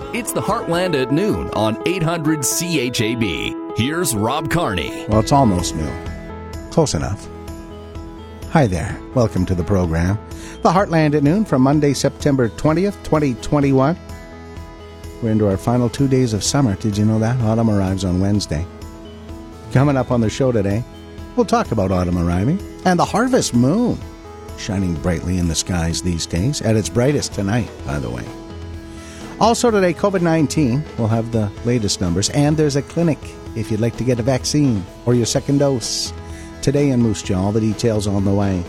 It's the Heartland at noon on 800 CHAB. Here's Rob Carney. Well, it's almost noon. Close enough. Hi there. Welcome to the program. The Heartland at noon from Monday, September 20th, 2021. We're into our final two days of summer. Did you know that? Autumn arrives on Wednesday. Coming up on the show today, we'll talk about autumn arriving and the harvest moon shining brightly in the skies these days, at its brightest tonight, by the way. Also today, COVID 19. We'll have the latest numbers, and there's a clinic if you'd like to get a vaccine or your second dose. Today in Moose Jaw, all the details on the way.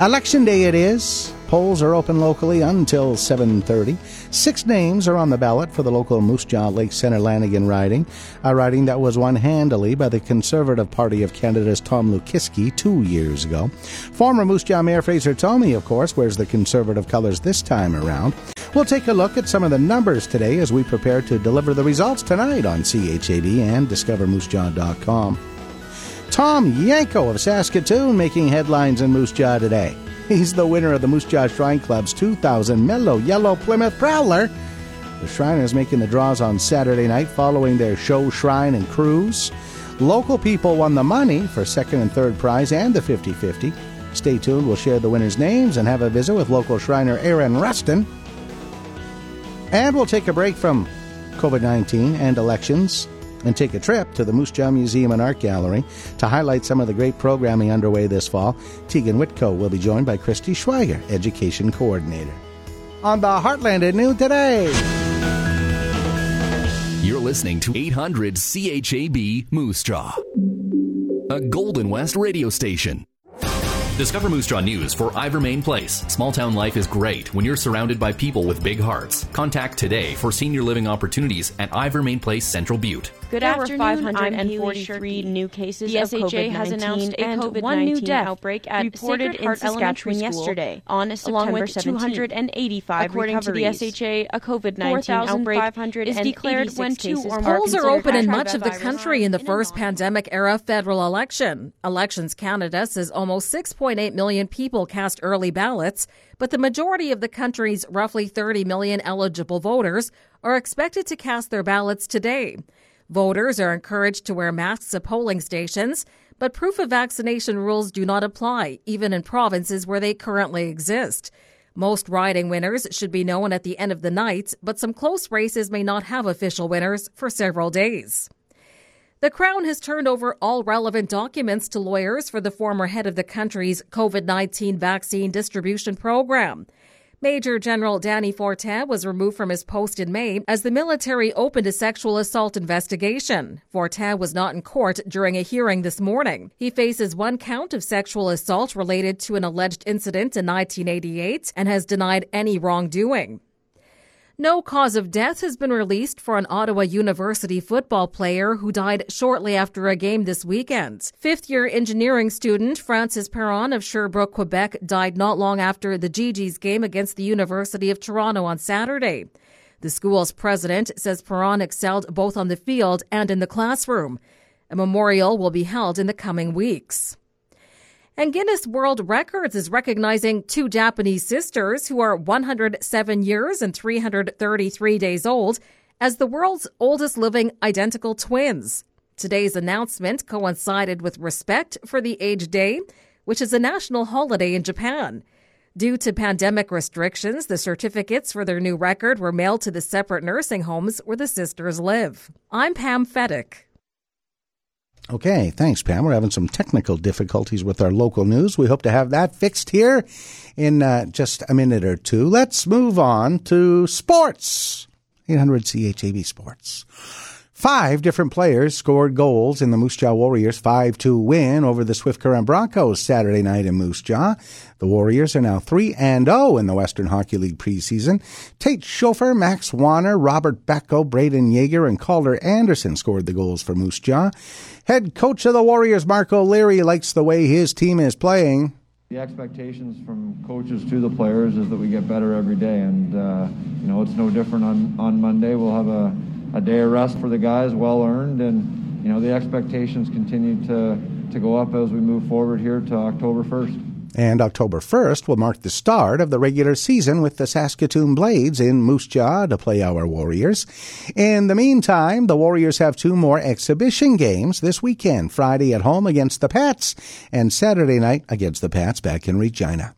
Election day it is. Polls are open locally until 7:30. Six names are on the ballot for the local Moose Jaw Lake Center Lanigan riding, a riding that was won handily by the Conservative Party of Canada's Tom Lukiwski two years ago. Former Moose Jaw Mayor Fraser Tolmie, of course, wears the Conservative colors this time around. We'll take a look at some of the numbers today as we prepare to deliver the results tonight on CHAB and discovermoosejaw.com. Tom Yanko of Saskatoon making headlines in Moose Jaw today. He's the winner of the Moose Jaw Shrine Club's 2000 Mellow Yellow Plymouth Prowler. The Shriners making the draws on Saturday night following their show, shrine, and cruise. Local people won the money for second and third prize and the 50 50. Stay tuned, we'll share the winners' names and have a visit with local Shriner Aaron Rustin. And we'll take a break from COVID 19 and elections and take a trip to the Moose Jaw Museum and Art Gallery to highlight some of the great programming underway this fall. Tegan Whitco will be joined by Christy Schweiger, Education Coordinator. On the Heartland at noon today. You're listening to 800 CHAB Moose Jaw, a Golden West radio station. Discover Moose Jaw News for Ivermain Place. Small town life is great when you're surrounded by people with big hearts. Contact today for senior living opportunities at Ivermain Place Central Butte. Good there afternoon. Were 543 new cases the of SHA COVID-19 has announced a and COVID-19 one new death outbreak at reported Sacred in Saskatchewan yesterday, on along with 285 According recoveries. to the SHA, a COVID-19 outbreak is declared when two or more Polls are open in much of the country in the first pandemic era federal election. Elections Canada says almost 6.8 million people cast early ballots, but the majority of the country's roughly 30 million eligible voters are expected to cast their ballots today. Voters are encouraged to wear masks at polling stations, but proof of vaccination rules do not apply, even in provinces where they currently exist. Most riding winners should be known at the end of the night, but some close races may not have official winners for several days. The Crown has turned over all relevant documents to lawyers for the former head of the country's COVID 19 vaccine distribution program. Major General Dany Fortin was removed from his post in May as the military opened a sexual assault investigation. Fortin was not in court during a hearing this morning. He faces one count of sexual assault related to an alleged incident in 1988 and has denied any wrongdoing. No cause of death has been released for an Ottawa University football player who died shortly after a game this weekend. Fifth year engineering student Francis Perron of Sherbrooke, Quebec died not long after the Gee-Gees game against the University of Toronto on Saturday. The school's president says Perron excelled both on the field and in the classroom. A memorial will be held in the coming weeks. And Guinness World Records is recognizing two Japanese sisters who are 107 years and 333 days old as the world's oldest living identical twins. Today's announcement coincided with Respect for the Age Day, which is a national holiday in Japan. Due to pandemic restrictions, the certificates for their new record were mailed to the separate nursing homes where the sisters live. I'm Pam Fedek. Okay, thanks, Pam. We're having some technical difficulties with our local news. We hope to have that fixed here in uh, just a minute or two. Let's move on to sports. 800 CHAB Sports. Five different players scored goals in the Moose Jaw Warriors 5-2 win over the Swift Current Broncos Saturday night in Moose Jaw. The Warriors are now 3 and 0 in the Western Hockey League preseason. Tate Schofer, Max Wanner, Robert Becko, Brayden Yager, and Calder Anderson scored the goals for Moose Jaw. Head coach of the Warriors, Mark O'Leary, likes the way his team is playing. The expectations from coaches to the players is that we get better every day, and uh, you know it's no different on on Monday. We'll have a, a day of rest for the guys, well earned, and you know the expectations continue to to go up as we move forward here to October 1st. And October 1st will mark the start of the regular season with the Saskatoon Blades in Moose Jaw to play our Warriors. In the meantime, the Warriors have two more exhibition games this weekend Friday at home against the Pats and Saturday night against the Pats back in Regina.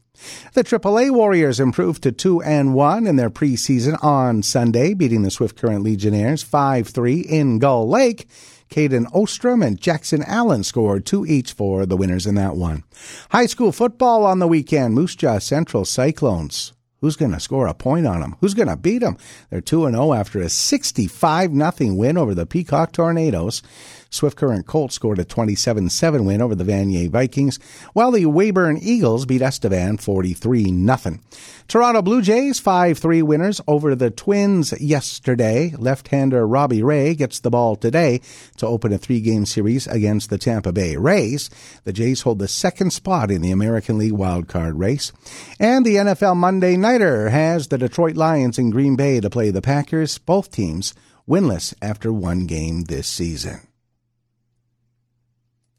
The AAA Warriors improved to 2 and 1 in their preseason on Sunday, beating the Swift Current Legionnaires 5 3 in Gull Lake. Caden Ostrom and Jackson Allen scored two each for the winners in that one. High school football on the weekend. Moose Jaw Central Cyclones. Who's going to score a point on them? Who's going to beat them? They're 2 0 after a 65 0 win over the Peacock Tornadoes. Swift Current Colts scored a 27-7 win over the Vanier Vikings, while the Weyburn Eagles beat Estevan 43-0. Toronto Blue Jays 5-3 winners over the Twins yesterday. Left-hander Robbie Ray gets the ball today to open a three-game series against the Tampa Bay Rays. The Jays hold the second spot in the American League wildcard race. And the NFL Monday Nighter has the Detroit Lions in Green Bay to play the Packers. Both teams winless after one game this season.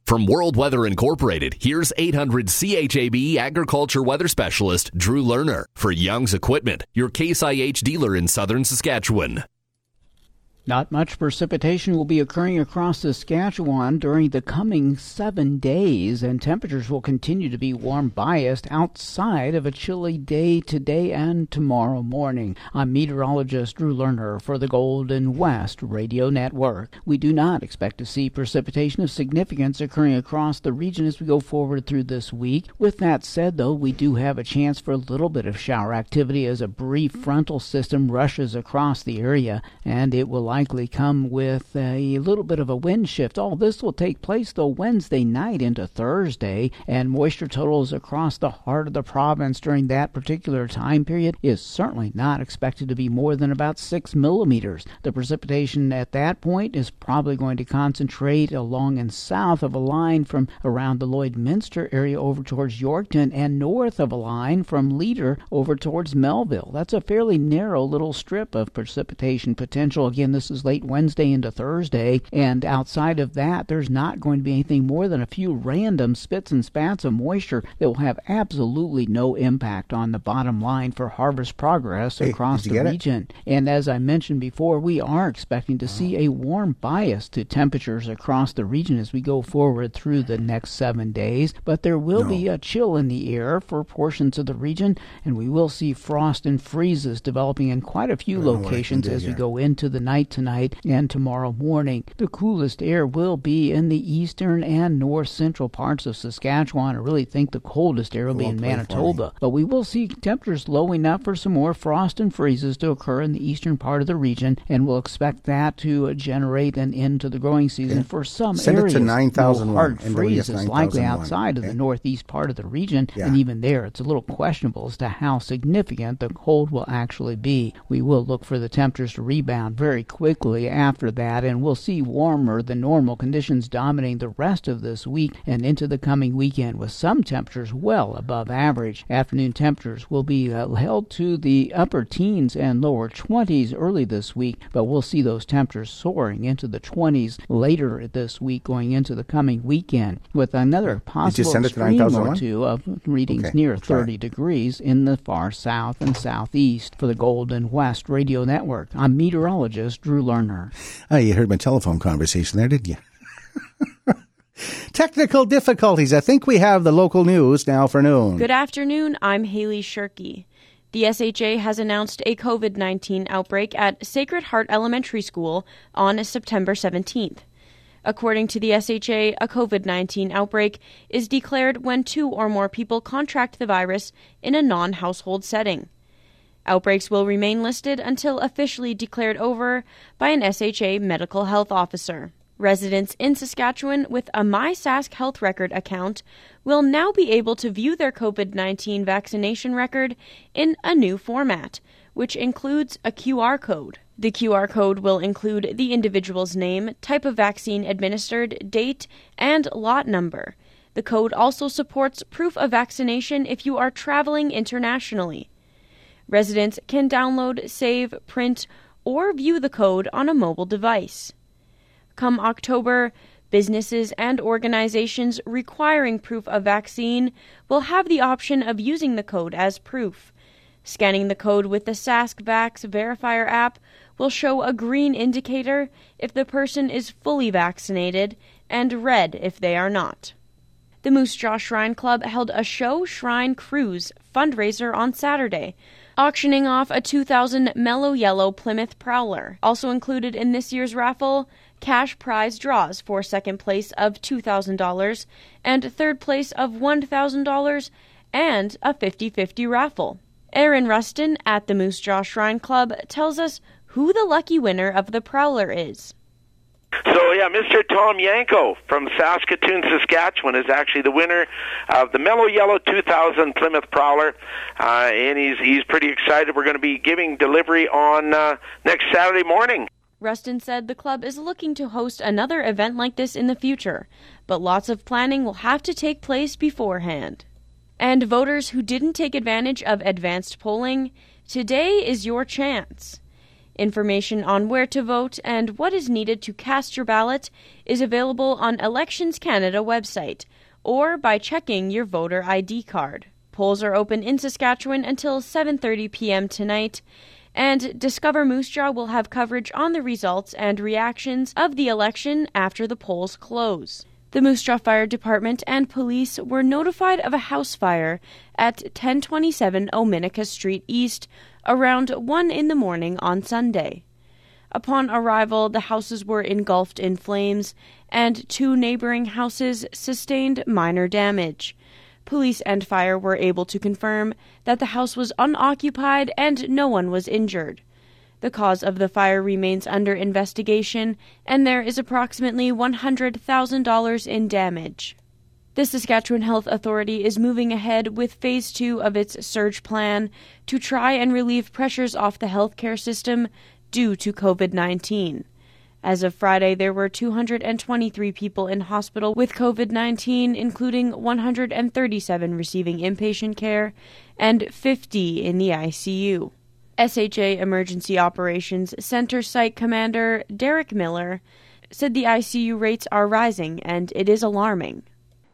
From World Weather Incorporated, here's 800 CHAB agriculture weather specialist Drew Lerner for Young's Equipment, your Case IH dealer in southern Saskatchewan. Not much precipitation will be occurring across Saskatchewan during the coming seven days, and temperatures will continue to be warm biased outside of a chilly day today and tomorrow morning. I'm meteorologist Drew Lerner for the Golden West Radio Network. We do not expect to see precipitation of significance occurring across the region as we go forward through this week. With that said, though, we do have a chance for a little bit of shower activity as a brief frontal system rushes across the area, and it will likely come with a little bit of a wind shift. All this will take place though Wednesday night into Thursday, and moisture totals across the heart of the province during that particular time period is certainly not expected to be more than about six millimeters. The precipitation at that point is probably going to concentrate along and south of a line from around the Lloydminster area over towards Yorkton and north of a line from Leader over towards Melville. That's a fairly narrow little strip of precipitation potential. Again, this is late Wednesday into Thursday, and outside of that, there's not going to be anything more than a few random spits and spats of moisture that will have absolutely no impact on the bottom line for harvest progress Hey, across the get it? region. And as I mentioned before, we are expecting to see a warm bias to temperatures across the region as we go forward through the next seven days. But there will be a chill in the air for portions of the region, and we will see frost and freezes developing in quite a few I don't know what I can locations as we go into the night tonight and tomorrow morning. The coolest air will be in the eastern and north central parts of Saskatchewan. I really think the coldest air will be in play for me. Manitoba. But we will see temperatures low enough for some more frost and freezes to occur in the eastern part of the region, and we'll expect that to generate an end to the growing season Okay. for some Send it to areas. 9001, hard freeze is likely 9001, outside of the northeast part of the region, Yeah. and even there, it's a little questionable as to how significant the cold will actually be. We will look for the temperatures to rebound very quickly after that, and we'll see warmer than normal conditions dominating the rest of this week and into the coming weekend, with some temperatures well above average. Afternoon temperatures will be uh, held to the upper teens and lower 20s early this week, but we'll see those temperatures soaring into the 20s later this week, going into the coming weekend, with another possible send it to extreme or two of readings Okay, near try it. 30 degrees in the far south and southeast. For the Golden West Radio Network, I'm meteorologist Drew Lerner. Oh, ah, you heard my telephone conversation there, didn't you? Technical difficulties. I think we have the local news now for noon. Good afternoon. I'm Haley Shirky. The SHA has announced a COVID 19 outbreak at Sacred Heart Elementary School on September 17th. According to the SHA, a COVID 19 outbreak is declared when two or more people contract the virus in a non household setting. Outbreaks will remain listed until officially declared over by an SHA medical health officer. Residents in Saskatchewan with a MySask Health Record account will now be able to view their COVID 19 vaccination record in a new format, which includes a QR code. The QR code will include the individual's name, type of vaccine administered, date, and lot number. The code also supports proof of vaccination if you are traveling internationally. Residents can download, save, print, or view the code on a mobile device. Come October, Businesses and organizations requiring proof of vaccine will have the option of using the code as proof. Scanning the code with the SaskVax Verifier app will show a green indicator if the person is fully vaccinated and red if they are not. The Moose Jaw Shrine Club held a show shrine cruise fundraiser on Saturday, auctioning off a 2000 Mellow Yellow Plymouth Prowler. Also included in this year's raffle, cash prize draws for second place of $2,000 and third place of $1,000 and a 50 50 raffle. Aaron Rustin at the Moose Jaw Shrine Club tells us who the lucky winner of the Prowler is. So yeah, Mr. Tom Yanko from Saskatoon, Saskatchewan, is actually the winner of the Mellow Yellow 2000 Plymouth Prowler, uh, and he's he's pretty excited. We're going to be giving delivery on uh, next Saturday morning. Rustin said the club is looking to host another event like this in the future, but lots of planning will have to take place beforehand. And voters who didn't take advantage of advanced polling, today is your chance. Information on where to vote and what is needed to cast your ballot is available on Elections Canada website or by checking your voter ID card. Polls are open in Saskatchewan until 7:30 p.m. tonight and Discover Moose Jaw will have coverage on the results and reactions of the election after the polls close. The Moose Jaw Fire Department and police were notified of a house fire at 1027 Ominica Street East around 1 in the morning on Sunday. Upon arrival, the houses were engulfed in flames, and two neighboring houses sustained minor damage. Police and fire were able to confirm that the house was unoccupied and no one was injured. The cause of the fire remains under investigation, and there is approximately $100,000 in damage. The Saskatchewan Health Authority is moving ahead with phase two of its surge plan to try and relieve pressures off the healthcare system due to COVID 19. As of Friday, there were 223 people in hospital with COVID 19, including 137 receiving inpatient care and 50 in the ICU. SHA Emergency Operations Center Site Commander Derek Miller said the ICU rates are rising and it is alarming.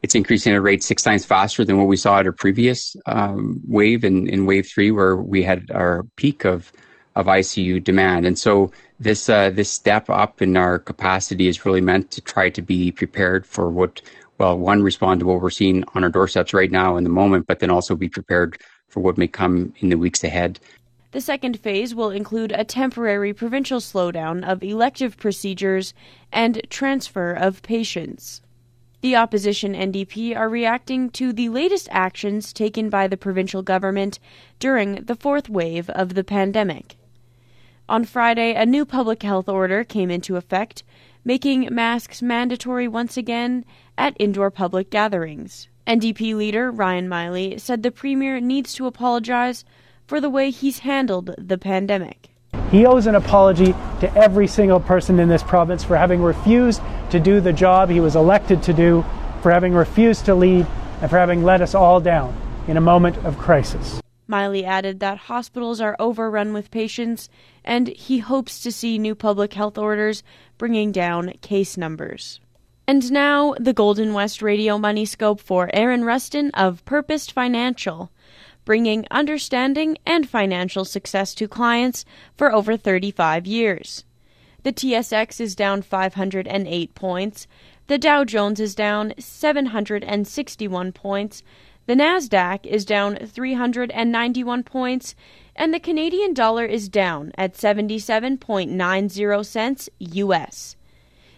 It's increasing at a rate six times faster than what we saw at a previous um, wave in, in wave three, where we had our peak of, of ICU demand. And so this uh, this step up in our capacity is really meant to try to be prepared for what well one respond to what we're seeing on our doorsteps right now in the moment but then also be prepared for what may come in the weeks ahead the second phase will include a temporary provincial slowdown of elective procedures and transfer of patients. The opposition NDP are reacting to the latest actions taken by the provincial government during the fourth wave of the pandemic. On Friday, a new public health order came into effect, making masks mandatory once again at indoor public gatherings. NDP leader Ryan Meili said the Premier needs to apologize for the way he's handled the pandemic. He owes an apology to every single person in this province for having refused to do the job he was elected to do, for having refused to lead, and for having let us all down in a moment of crisis. Meili added that hospitals are overrun with patients, and he hopes to see new public health orders bringing down case numbers. And now, the Golden West Radio Money Scope for Aaron Rustin of Purposed Financial, bringing understanding and financial success to clients for over 35 years. The TSX is down 508 points, the Dow Jones is down 761 points, the Nasdaq is down 391 points and the Canadian dollar is down at 77.90 cents US.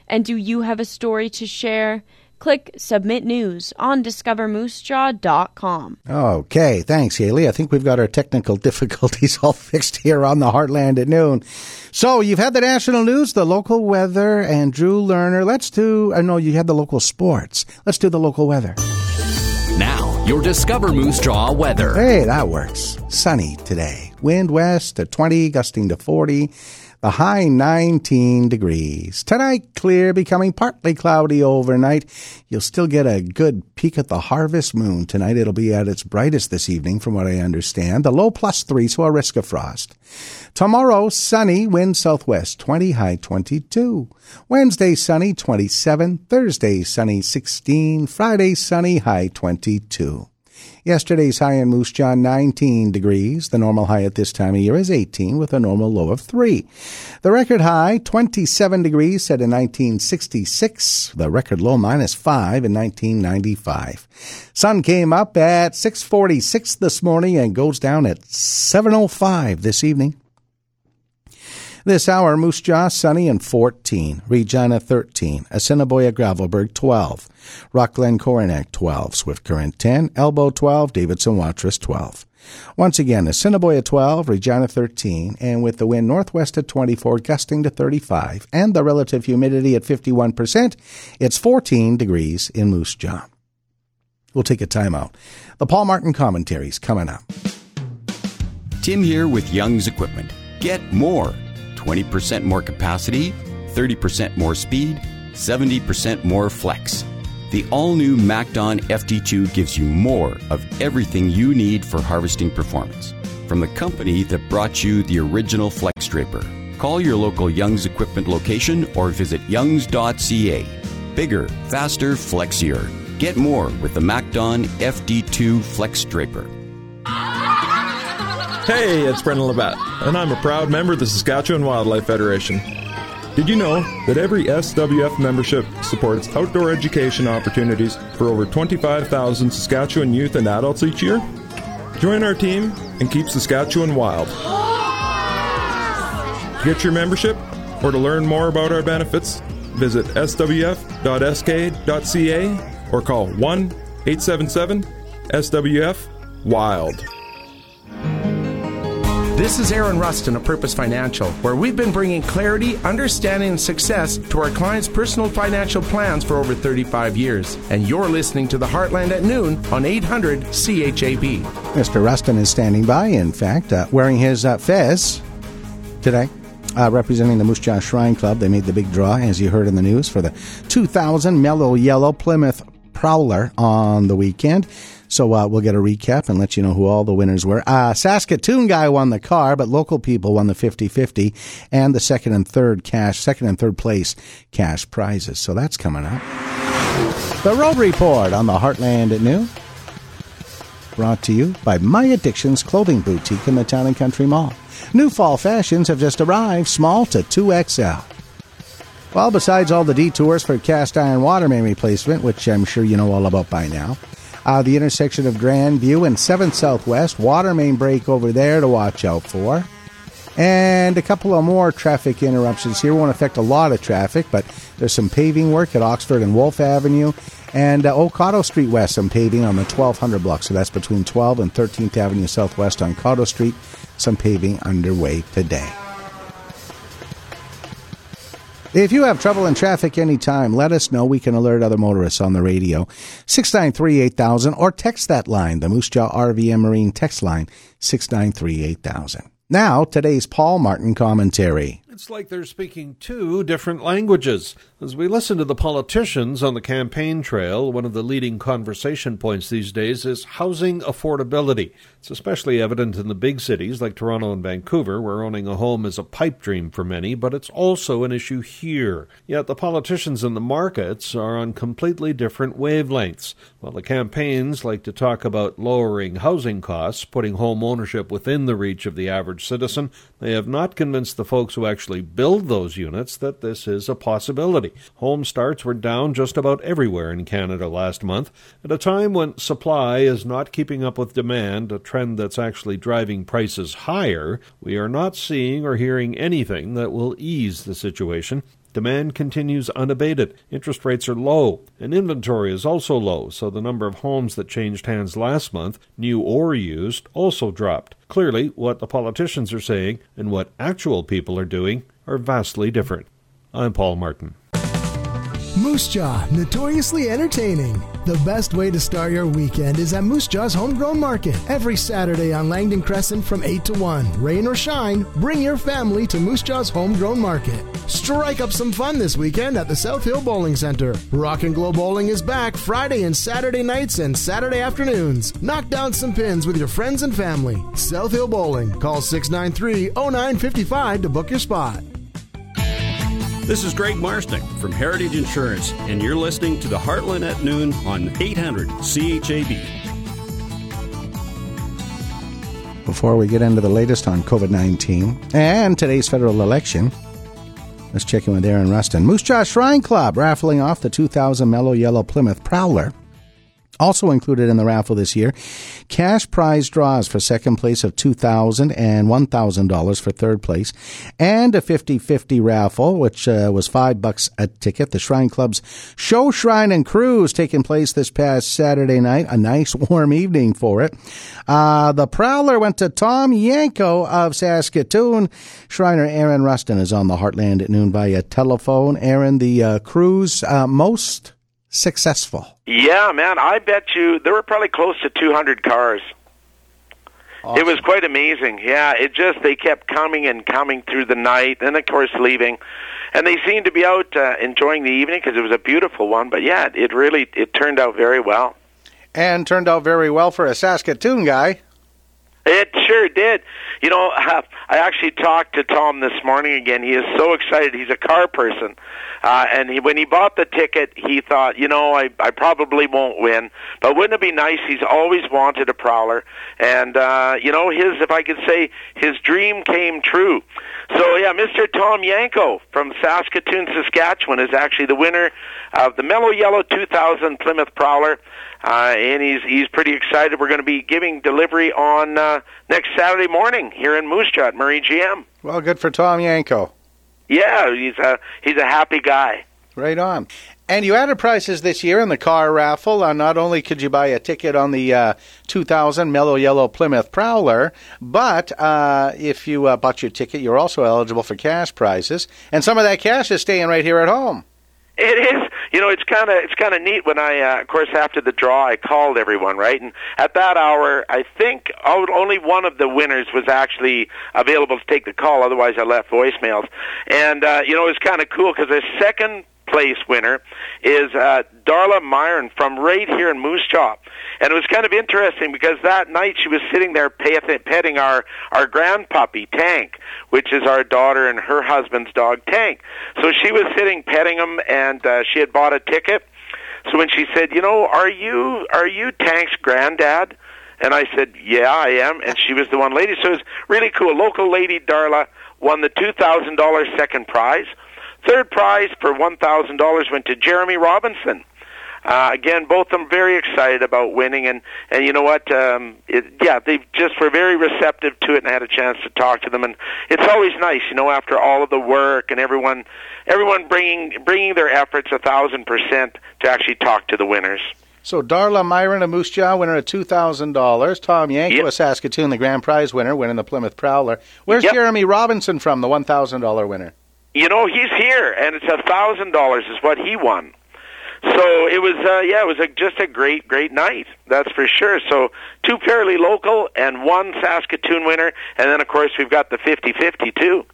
And do you have a story to share? Click Submit News on discovermoosejaw.com. Okay, thanks, Haley. I think we've got our technical difficulties all fixed here on the Heartland at noon. So you've had the national news, the local weather, and Drew Lerner. Let's do, uh, I know you had the local sports. Let's do the local weather. Now, your Discover Moose Jaw weather. Hey, that works. Sunny today. Wind west at 20, gusting to 40. The high 19 degrees. Tonight, clear, becoming partly cloudy overnight. You'll still get a good peek at the harvest moon. Tonight, it'll be at its brightest this evening, from what I understand. The low plus three, so a risk of frost. Tomorrow, sunny, wind southwest, 20, high 22. Wednesday, sunny, 27. Thursday, sunny, 16. Friday, sunny, high 22. Yesterday's high in Moose Jaw, 19 degrees. The normal high at this time of year is 18 with a normal low of 3. The record high, 27 degrees, set in 1966. The record low, minus 5 in 1995. Sun came up at 646 this morning and goes down at 705 this evening. This hour, Moose Jaw, sunny and 14. Regina, 13. Assiniboia, Gravelbourg, 12. Rockglen Coronach, 12. Swift Current, 10. Elbow, 12. Davidson, Watrous, 12. Once again, Assiniboia 12, Regina 13, and with the wind northwest at 24, gusting to 35, and the relative humidity at 51%, it's 14 degrees in Moose Jaw. We'll take a timeout. The Paul Martin commentaries coming up. Tim here with Young's Equipment. Get more 20% more capacity, 30% more speed, 70% more flex. The all new MacDon FD2 gives you more of everything you need for harvesting performance. From the company that brought you the original Flex Draper. Call your local Young's Equipment location or visit youngs.ca. Bigger, faster, flexier. Get more with the MacDon FD2 Flex Draper. Hey, it's Brendan Labatt, and I'm a proud member of the Saskatchewan Wildlife Federation. Did you know that every SWF membership supports outdoor education opportunities for over 25,000 Saskatchewan youth and adults each year? Join our team and keep Saskatchewan wild. To get your membership or to learn more about our benefits, visit swf.sk.ca or call 1 877 SWF WILD. This is Aaron Rustin of Purpose Financial, where we've been bringing clarity, understanding, and success to our clients' personal financial plans for over 35 years. And you're listening to the Heartland at noon on 800 CHAB. Mr. Rustin is standing by, in fact, uh, wearing his uh, fez today. Uh, representing the Moose Jaw Shrine Club, they made the big draw, as you heard in the news, for the 2000 Mellow Yellow Plymouth Prowler on the weekend. So uh, we'll get a recap and let you know who all the winners were. Uh, Saskatoon guy won the car, but local people won the 50-50 and the second and third cash, second and third place cash prizes. So that's coming up. The Road Report on the Heartland at noon. Brought to you by My Addictions Clothing Boutique in the Town and Country Mall. New fall fashions have just arrived, small to 2XL. Well, besides all the detours for cast iron water main replacement, which I'm sure you know all about by now, uh, the intersection of Grandview and 7th Southwest. Water main break over there to watch out for. And a couple of more traffic interruptions here. Won't affect a lot of traffic, but there's some paving work at Oxford and Wolf Avenue. And uh, Oak Street West, some paving on the 1200 block. So that's between 12 and 13th Avenue Southwest on Cotto Street. Some paving underway today. If you have trouble in traffic anytime, let us know. We can alert other motorists on the radio. 693 8000 or text that line, the Moose Jaw RVM Marine text line, 693 8000. Now, today's Paul Martin commentary. It's like they're speaking two different languages. As we listen to the politicians on the campaign trail, one of the leading conversation points these days is housing affordability. It's especially evident in the big cities like Toronto and Vancouver, where owning a home is a pipe dream for many, but it's also an issue here. Yet the politicians and the markets are on completely different wavelengths. While the campaigns like to talk about lowering housing costs, putting home ownership within the reach of the average citizen, they have not convinced the folks who actually build those units that this is a possibility. Home starts were down just about everywhere in Canada last month, at a time when supply is not keeping up with demand, a trend that's actually driving prices higher. We are not seeing or hearing anything that will ease the situation. Demand continues unabated. Interest rates are low, and inventory is also low, so the number of homes that changed hands last month, new or used, also dropped. Clearly, what the politicians are saying and what actual people are doing are vastly different. I'm Paul Martin. Moose Jaw, notoriously entertaining. The best way to start your weekend is at Moose Jaw's Homegrown Market every Saturday on Langdon Crescent from 8 to 1. Rain or shine, bring your family to Moose Jaw's Homegrown Market. Strike up some fun this weekend at the South Hill Bowling Center. Rock and Glow Bowling is back Friday and Saturday nights and Saturday afternoons. Knock down some pins with your friends and family. South Hill Bowling. Call 693 0955 to book your spot. This is Greg Marsnick from Heritage Insurance, and you're listening to the Heartland at Noon on 800 CHAB. Before we get into the latest on COVID 19 and today's federal election, let's check in with Aaron Rustin. Moose Jaw Shrine Club raffling off the 2000 Mellow Yellow Plymouth Prowler. Also included in the raffle this year, cash prize draws for second place of $2,000 and $1,000 for third place, and a 50-50 raffle, which uh, was five bucks a ticket. The Shrine Club's Show Shrine and Cruise taking place this past Saturday night. A nice warm evening for it. Uh, the Prowler went to Tom Yanko of Saskatoon. Shriner Aaron Rustin is on the Heartland at noon via telephone. Aaron, the uh, cruise uh, most successful? Yeah, man, I bet you there were probably close to 200 cars. Awesome. It was quite amazing. Yeah, it just they kept coming and coming through the night, and of course leaving, and they seemed to be out uh, enjoying the evening because it was a beautiful one. But yeah, it really it turned out very well, and turned out very well for a Saskatoon guy. It sure did. You know, I actually talked to Tom this morning again. He is so excited. He's a car person. Uh, and he, when he bought the ticket, he thought, you know, I, I probably won't win, but wouldn't it be nice? He's always wanted a prowler, and uh, you know, his, if I could say, his dream came true. So yeah, Mr. Tom Yanko from Saskatoon, Saskatchewan, is actually the winner of the Mellow Yellow 2000 Plymouth Prowler. Uh, and he's he's pretty excited. We're going to be giving delivery on uh, next Saturday morning here in Moose Jaw at Murray GM. Well, good for Tom Yanko. Yeah, he's a he's a happy guy. Right on. And you added prices this year in the car raffle. Uh, not only could you buy a ticket on the uh, 2000 Mellow Yellow Plymouth Prowler, but uh, if you uh, bought your ticket, you're also eligible for cash prizes. And some of that cash is staying right here at home. It is. You know, it's kind of it's kind of neat when I, uh, of course, after the draw, I called everyone, right? And at that hour, I think only one of the winners was actually available to take the call. Otherwise, I left voicemails. And uh, you know, it was kind of cool because the second place winner is uh, Darla Myron from right here in Moose Jaw. And it was kind of interesting because that night she was sitting there petting our, our grand puppy, Tank, which is our daughter and her husband's dog, Tank. So she was sitting petting him and uh, she had bought a ticket. So when she said, you know, are you, are you Tank's granddad? And I said, yeah, I am. And she was the one lady. So it was really cool. Local lady, Darla, won the $2,000 second prize. Third prize for $1,000 went to Jeremy Robinson. Uh, again, both of them very excited about winning, and and you know what? Um, it, yeah, they just were very receptive to it, and I had a chance to talk to them, and it's always nice, you know, after all of the work and everyone, everyone bringing bringing their efforts a thousand percent to actually talk to the winners. So Darla Myron, a Moose Jaw winner of two thousand dollars. Tom Yanko, yep. a Saskatoon, the grand prize winner, winning the Plymouth Prowler. Where's yep. Jeremy Robinson from, the one thousand dollar winner? You know, he's here, and it's a thousand dollars is what he won. So it was, uh, yeah, it was a, just a great, great night. That's for sure. So two fairly local and one Saskatoon winner, and then of course we've got the fifty-fifty too.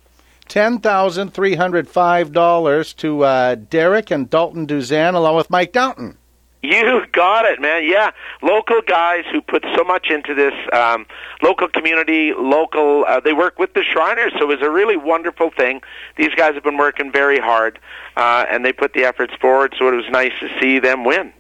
Ten thousand three hundred five dollars to uh, Derek and Dalton Duzan, along with Mike Downton. You got it, man. Yeah, local guys who put so much into this. Um, local community, local. Uh, they work with the Shriners, so it was a really wonderful thing. These guys have been working very hard, uh, and they put the efforts forward. So it was nice to see them win.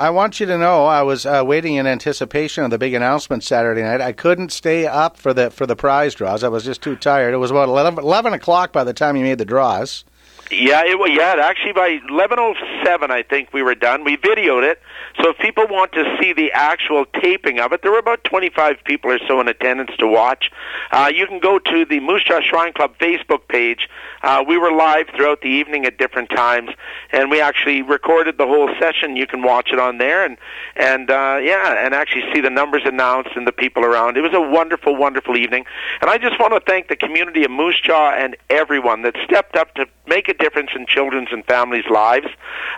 I want you to know I was uh, waiting in anticipation of the big announcement Saturday night. I couldn't stay up for the for the prize draws. I was just too tired. It was about 11, 11 o'clock by the time you made the draws. Yeah, it was. Yeah, actually, by eleven oh seven, I think we were done. We videoed it, so if people want to see the actual taping of it, there were about twenty five people or so in attendance to watch. Uh, you can go to the Moose Jaw Shrine Club Facebook page. Uh, we were live throughout the evening at different times, and we actually recorded the whole session. You can watch it on there, and and uh, yeah, and actually see the numbers announced and the people around. It was a wonderful, wonderful evening, and I just want to thank the community of Moose Jaw and everyone that stepped up to make make difference in children's and families' lives,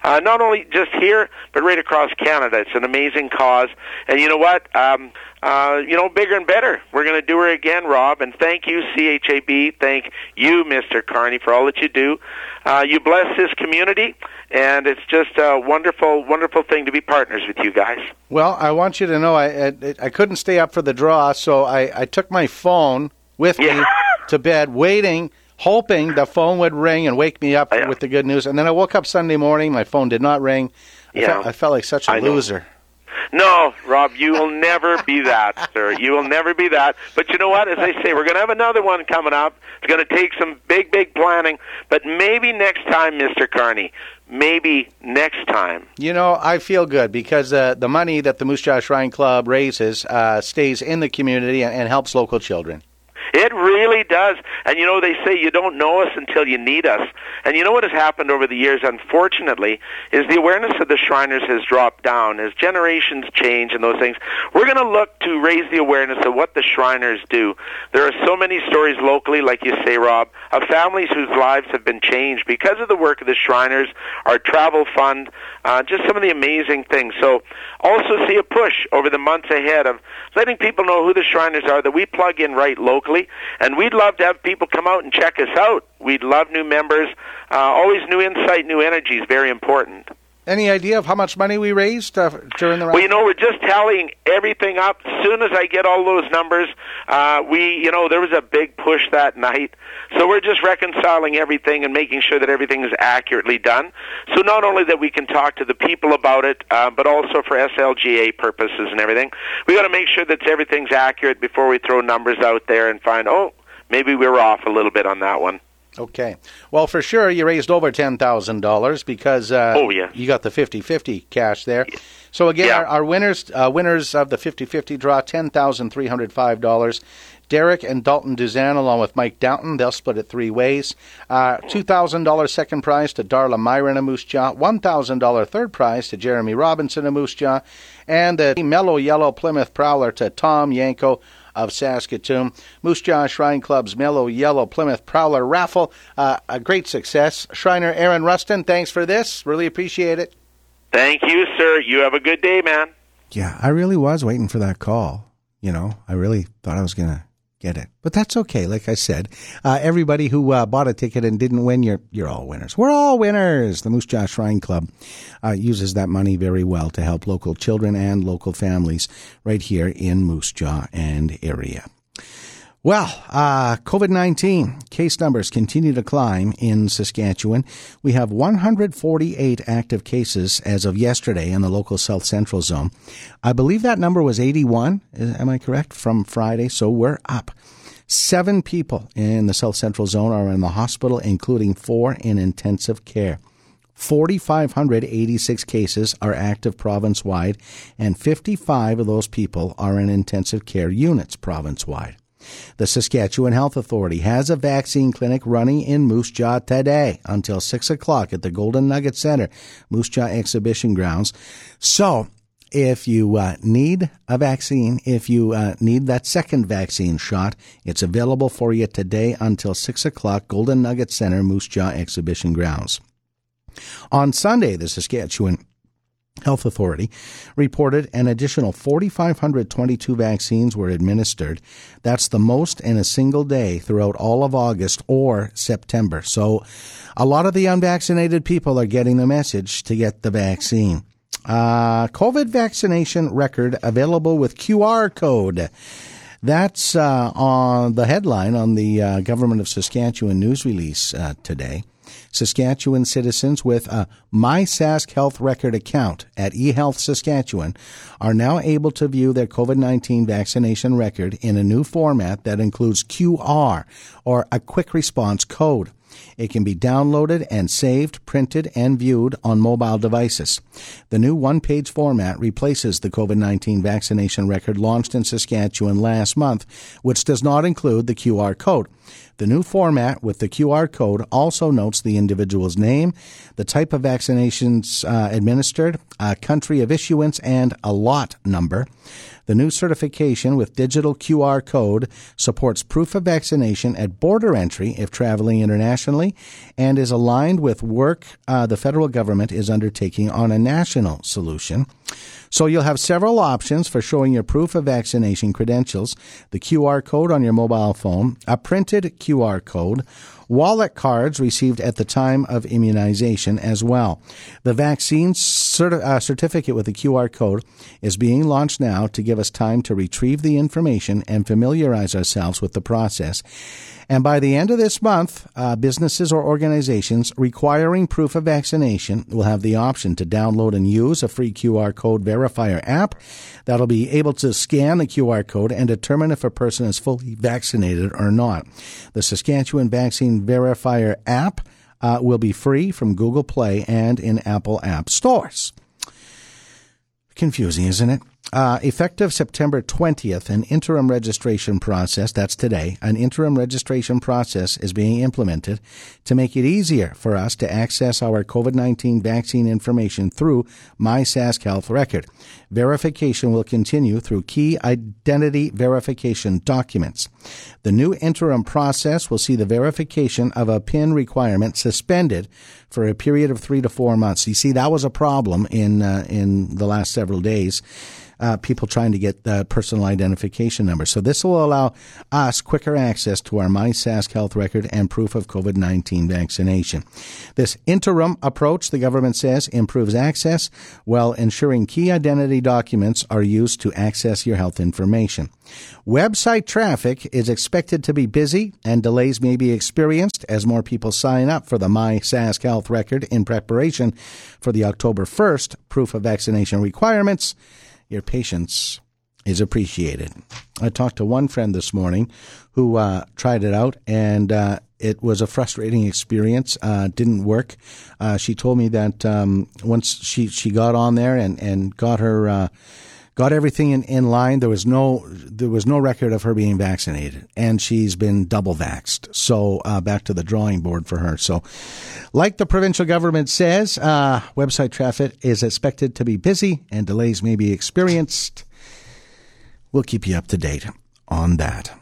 uh, not only just here but right across Canada. It's an amazing cause, and you know what? Um, uh, you know, bigger and better. We're going to do her again, Rob. And thank you, CHAB. Thank you, Mr. Carney, for all that you do. Uh, you bless this community, and it's just a wonderful, wonderful thing to be partners with you guys. Well, I want you to know I I, I couldn't stay up for the draw, so I, I took my phone with yeah. me to bed, waiting, hoping the phone would ring and wake me up yeah. with the good news. And then I woke up Sunday morning, my phone did not ring. I, yeah. felt, I felt like such a I loser. Know. No, Rob, you will never be that, sir. You will never be that. But you know what? As I say, we're going to have another one coming up. It's going to take some big, big planning. But maybe next time, Mr. Carney, maybe next time. You know, I feel good because uh, the money that the Moose Jaw Shrine Club raises uh, stays in the community and, and helps local children. It really does. And you know, they say you don't know us until you need us. And you know what has happened over the years, unfortunately, is the awareness of the Shriners has dropped down as generations change and those things. We're going to look to raise the awareness of what the Shriners do. There are so many stories locally, like you say, Rob, of families whose lives have been changed because of the work of the Shriners, our travel fund, uh, just some of the amazing things. So also see a push over the months ahead of letting people know who the Shriners are that we plug in right locally. And we'd love to have people come out and check us out. We'd love new members. Uh, always new insight, new energy is very important. Any idea of how much money we raised uh, during the? Well, you know, we're just tallying everything up. As soon as I get all those numbers, uh, we, you know, there was a big push that night, so we're just reconciling everything and making sure that everything is accurately done. So not only that we can talk to the people about it, uh, but also for SLGA purposes and everything, we got to make sure that everything's accurate before we throw numbers out there and find, oh, maybe we were off a little bit on that one. Okay. Well, for sure, you raised over $10,000 because uh, oh, yeah. you got the 50 50 cash there. So, again, yeah. our, our, winners uh, winners of the 50 50 draw $10,305. Derek and Dalton Duzan, along with Mike Downton, they'll split it three ways. Uh, $2,000 second prize to Darla Myron of Moose Jaw, $1,000 third prize to Jeremy Robinson of Moose Jaw, and the Mellow Yellow Plymouth Prowler to Tom Yanko of Saskatoon. Moose Jaw Shrine Club's Mellow Yellow Plymouth Prowler raffle, uh, a great success. Shriner Aaron Rustin, thanks for this. Really appreciate it. Thank you, sir. You have a good day, man. Yeah, I really was waiting for that call. You know, I really thought I was going to get it. But that's okay. Like I said, uh, everybody who uh, bought a ticket and didn't win, you're you're all winners. We're all winners. The Moose Jaw Shrine Club uh, uses that money very well to help local children and local families right here in Moose Jaw and area. Well, uh, COVID 19 case numbers continue to climb in Saskatchewan. We have 148 active cases as of yesterday in the local South Central zone. I believe that number was 81, am I correct, from Friday? So we're up. Seven people in the South Central zone are in the hospital, including four in intensive care. 4,586 cases are active province wide, and 55 of those people are in intensive care units province wide. The Saskatchewan Health Authority has a vaccine clinic running in Moose Jaw today until 6 o'clock at the Golden Nugget Center, Moose Jaw Exhibition Grounds. So, if you uh, need a vaccine, if you uh, need that second vaccine shot, it's available for you today until 6 o'clock, Golden Nugget Center, Moose Jaw Exhibition Grounds. On Sunday, the Saskatchewan Health Authority reported an additional 4,522 vaccines were administered. That's the most in a single day throughout all of August or September. So a lot of the unvaccinated people are getting the message to get the vaccine. Uh, COVID vaccination record available with QR code. That's uh, on the headline on the uh, Government of Saskatchewan news release uh, today. Saskatchewan citizens with a MySask Health Record account at eHealth Saskatchewan are now able to view their COVID 19 vaccination record in a new format that includes QR or a quick response code. It can be downloaded and saved, printed, and viewed on mobile devices. The new one page format replaces the COVID 19 vaccination record launched in Saskatchewan last month, which does not include the QR code. The new format with the QR code also notes the individual's name, the type of vaccinations uh, administered, a country of issuance, and a lot number. The new certification with digital QR code supports proof of vaccination at border entry if traveling internationally and is aligned with work uh, the federal government is undertaking on a national solution. So you'll have several options for showing your proof of vaccination credentials, the QR code on your mobile phone, a printed QR code, wallet cards received at the time of immunization as well. The vaccine uh, certificate with the QR code is being launched now to give us time to retrieve the information and familiarize ourselves with the process. And by the end of this month, uh, businesses or organizations requiring proof of vaccination will have the option to download and use a free QR code verifier app that'll be able to scan the QR code and determine if a person is fully vaccinated or not. The Saskatchewan Vaccine Verifier app uh, will be free from Google Play and in Apple App Stores. Confusing, isn't it? Uh, effective September 20th, an interim registration process, that's today, an interim registration process is being implemented to make it easier for us to access our COVID 19 vaccine information through My Sask Health record. Verification will continue through key identity verification documents. The new interim process will see the verification of a PIN requirement suspended for a period of three to four months. You see, that was a problem in, uh, in the last several days uh, people trying to get the personal identification number. So this will allow us quicker access to our MySask health record and proof of COVID 19 vaccination. This interim approach, the government says, improves access while ensuring key identity documents are used to access your health information. Website traffic is expected to be busy and delays may be experienced as more people sign up for the MySask health record in preparation for the October 1st proof of vaccination requirements your patience is appreciated. I talked to one friend this morning who uh, tried it out, and uh, it was a frustrating experience. Uh, didn't work. Uh, she told me that um, once she, she got on there and, and got her uh, got everything in, in line. There was no there was no record of her being vaccinated, and she's been double vaxed. So uh, back to the drawing board for her. So, like the provincial government says, uh, website traffic is expected to be busy, and delays may be experienced. We'll keep you up to date on that.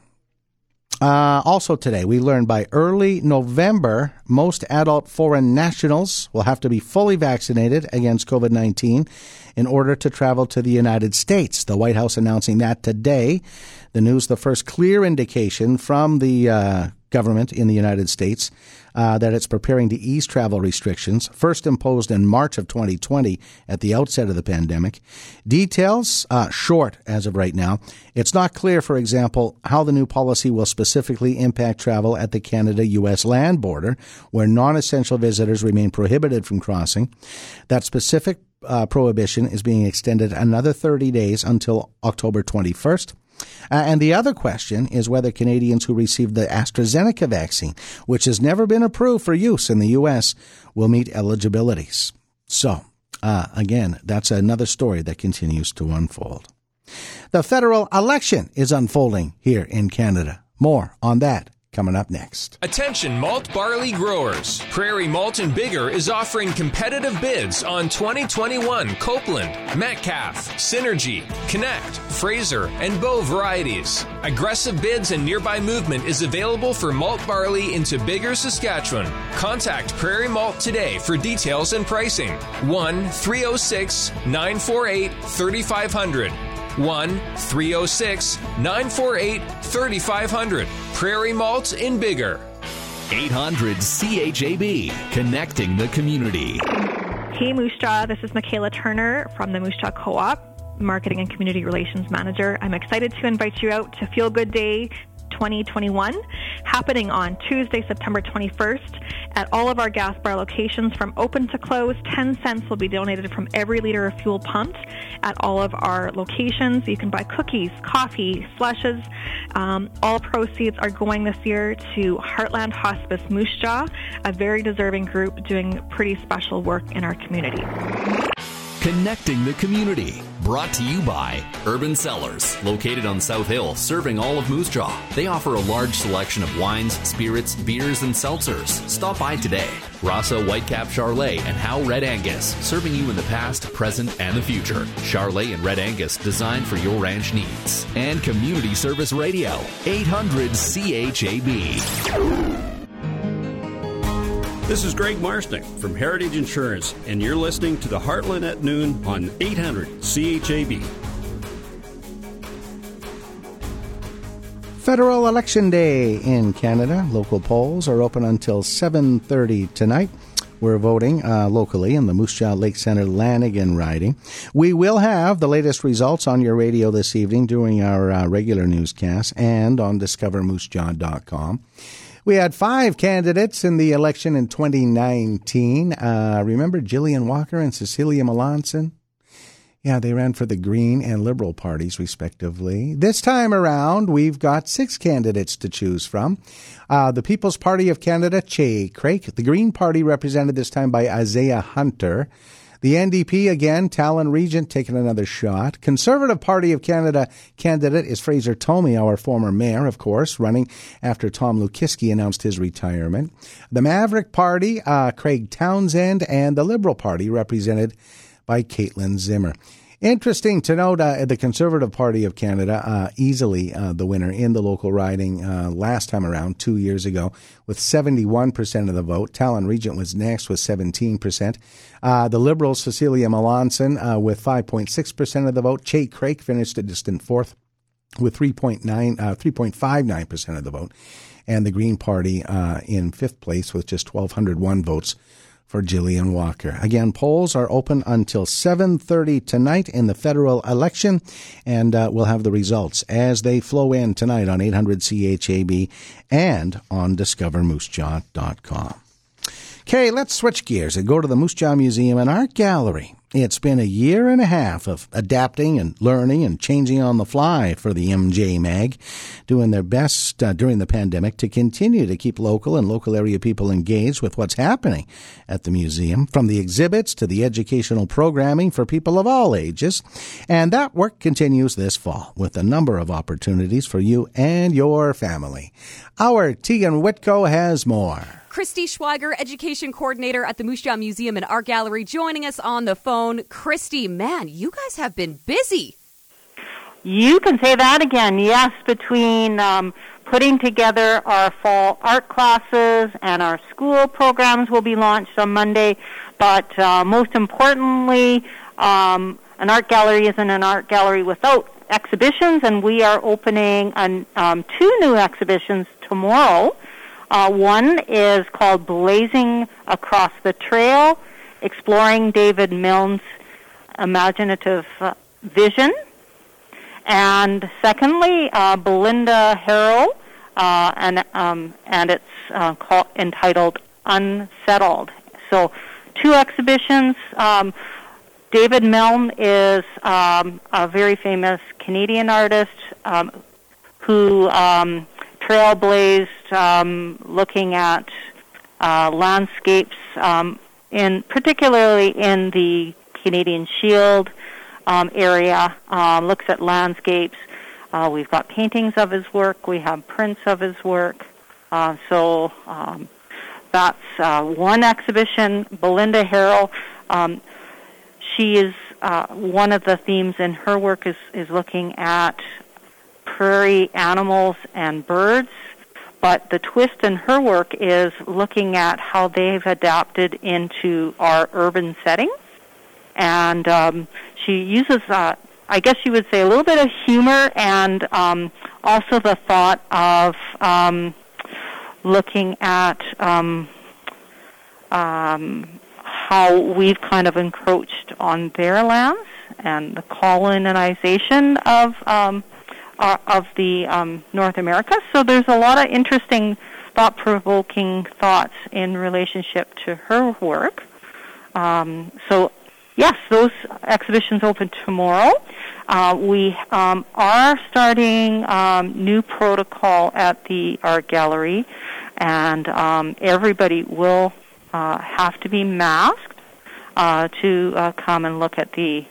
Uh, also today, we learned by early November, most adult foreign nationals will have to be fully vaccinated against COVID 19 in order to travel to the United States. The White House announcing that today. The news, the first clear indication from the uh, government in the United States uh, that it's preparing to ease travel restrictions, first imposed in March of 2020 at the outset of the pandemic. Details uh, short as of right now. It's not clear, for example, how the new policy will specifically impact travel at the Canada U.S. land border, where non essential visitors remain prohibited from crossing. That specific uh, prohibition is being extended another 30 days until October 21st. Uh, and the other question is whether Canadians who received the AstraZeneca vaccine, which has never been approved for use in the U.S., will meet eligibilities. So, uh, again, that's another story that continues to unfold. The federal election is unfolding here in Canada. More on that coming up next. Attention malt barley growers. Prairie Malt and Biggar is offering competitive bids on 2021 Copeland, Metcalf, Synergy, Connect, Fraser, and Bow varieties. Aggressive bids and nearby movement is available for malt barley into Biggar, Saskatchewan. Contact Prairie Malt today for details and pricing. 1 306 948 3500. 1 306 948 3500. Prairie Malt in Biggar. 800 CHAB, connecting the community. Hey Moose Jaw, this is Michaela Turner from the Moose Jaw Co op, Marketing and Community Relations Manager. I'm excited to invite you out to Feel Good Day 2021, happening on Tuesday, September 21st at all of our gas bar locations from open to close. 10 cents will be donated from every liter of fuel pumped at all of our locations. You can buy cookies, coffee, slushes. Um, all proceeds are going this year to Heartland Hospice Moose Jaw, a very deserving group doing pretty special work in our community. Connecting the community. Brought to you by Urban Cellars, located on South Hill, serving all of Moose Jaw. They offer a large selection of wines, spirits, beers, and seltzers. Stop by today. Rasa Whitecap Charlet and Howe Red Angus, serving you in the past, present, and the future. Charlet and Red Angus, designed for your ranch needs. And Community Service Radio, 800 CHAB. This is Greg Marsnick from Heritage Insurance, and you're listening to the Heartland at Noon on 800 CHAB. Federal Election Day in Canada. Local polls are open until 7:30 tonight. We're voting uh, locally in the Moose Jaw Lake Center Lanigan riding. We will have the latest results on your radio this evening during our uh, regular newscast and on discovermoosejaw.com. We had five candidates in the election in 2019. Uh, remember Jillian Walker and Cecilia Melanson? Yeah, they ran for the Green and Liberal parties, respectively. This time around, we've got six candidates to choose from. Uh, the People's Party of Canada, Chey Craik. The Green Party, represented this time by Isaiah Hunter. The NDP again, Talon Regent taking another shot. Conservative Party of Canada candidate is Fraser Tolmie, our former mayor, of course, running after Tom Lukiwski announced his retirement. The Maverick Party, uh, Craig Townsend, and the Liberal Party, represented by Caitlin Zimmer. Interesting to note uh, the Conservative Party of Canada, uh, easily uh, the winner in the local riding uh, last time around, two years ago, with 71% of the vote. Talon Regent was next with 17%. Uh, the Liberals, Cecilia Melanson, uh, with 5.6% of the vote. Chey Craik finished a distant fourth with 3.9, 3.59% of the vote. And the Green Party in fifth place with just 1,201 votes for Jillian Walker. Again, polls are open until 7:30 tonight in the federal election, and uh, we'll have the results as they flow in tonight on 800 CHAB and on DiscoverMooseJaw.com. Okay, let's switch gears and go to the Moose Jaw Museum and Art Gallery. It's been a year and a half of adapting and learning and changing on the fly for the MJ Mag, doing their best uh, during the pandemic to continue to keep local and local area people engaged with what's happening at the museum, from the exhibits to the educational programming for people of all ages. And that work continues this fall with a number of opportunities for you and your family. Our Tegan Whitco has more. Christy Schweiger, Education Coordinator at the Moose Museum and Art Gallery, joining us on the phone. Christy, man, you guys have been busy. You can say that again. Yes, between um, putting together our fall art classes and our school programs will be launched on Monday. But uh, most importantly, um, an art gallery isn't an art gallery without exhibitions, and we are opening an, um, two new exhibitions tomorrow. Uh, one is called Blazing Across the Trail, exploring David Milne's imaginative uh, vision. And secondly, uh, Belinda Harrow, uh, and, um, and it's uh, called, entitled Unsettled. So, two exhibitions. Um, David Milne is um, a very famous Canadian artist um, who um, trailblazed um, looking at uh, landscapes, um, in particularly in the Canadian Shield um, area. Uh, looks at landscapes. Uh, we've got paintings of his work. We have prints of his work. Uh, so um, that's uh, one exhibition. Belinda Harrow, Um, she is uh, one of the themes in her work is is looking at prairie animals and birds. But the twist in her work is looking at how they've adapted into our urban setting. And um, she uses, uh, I guess you would say, a little bit of humor and um, also the thought of um, looking at um, um, how we've kind of encroached on their lands and the colonization of um, uh, of the um, North America. So there's a lot of interesting, thought-provoking thoughts in relationship to her work. Um, so yes, those exhibitions open tomorrow. Uh, we um, are starting um, new protocol at the art gallery, and um, everybody will uh, have to be masked uh, to uh, come and look at the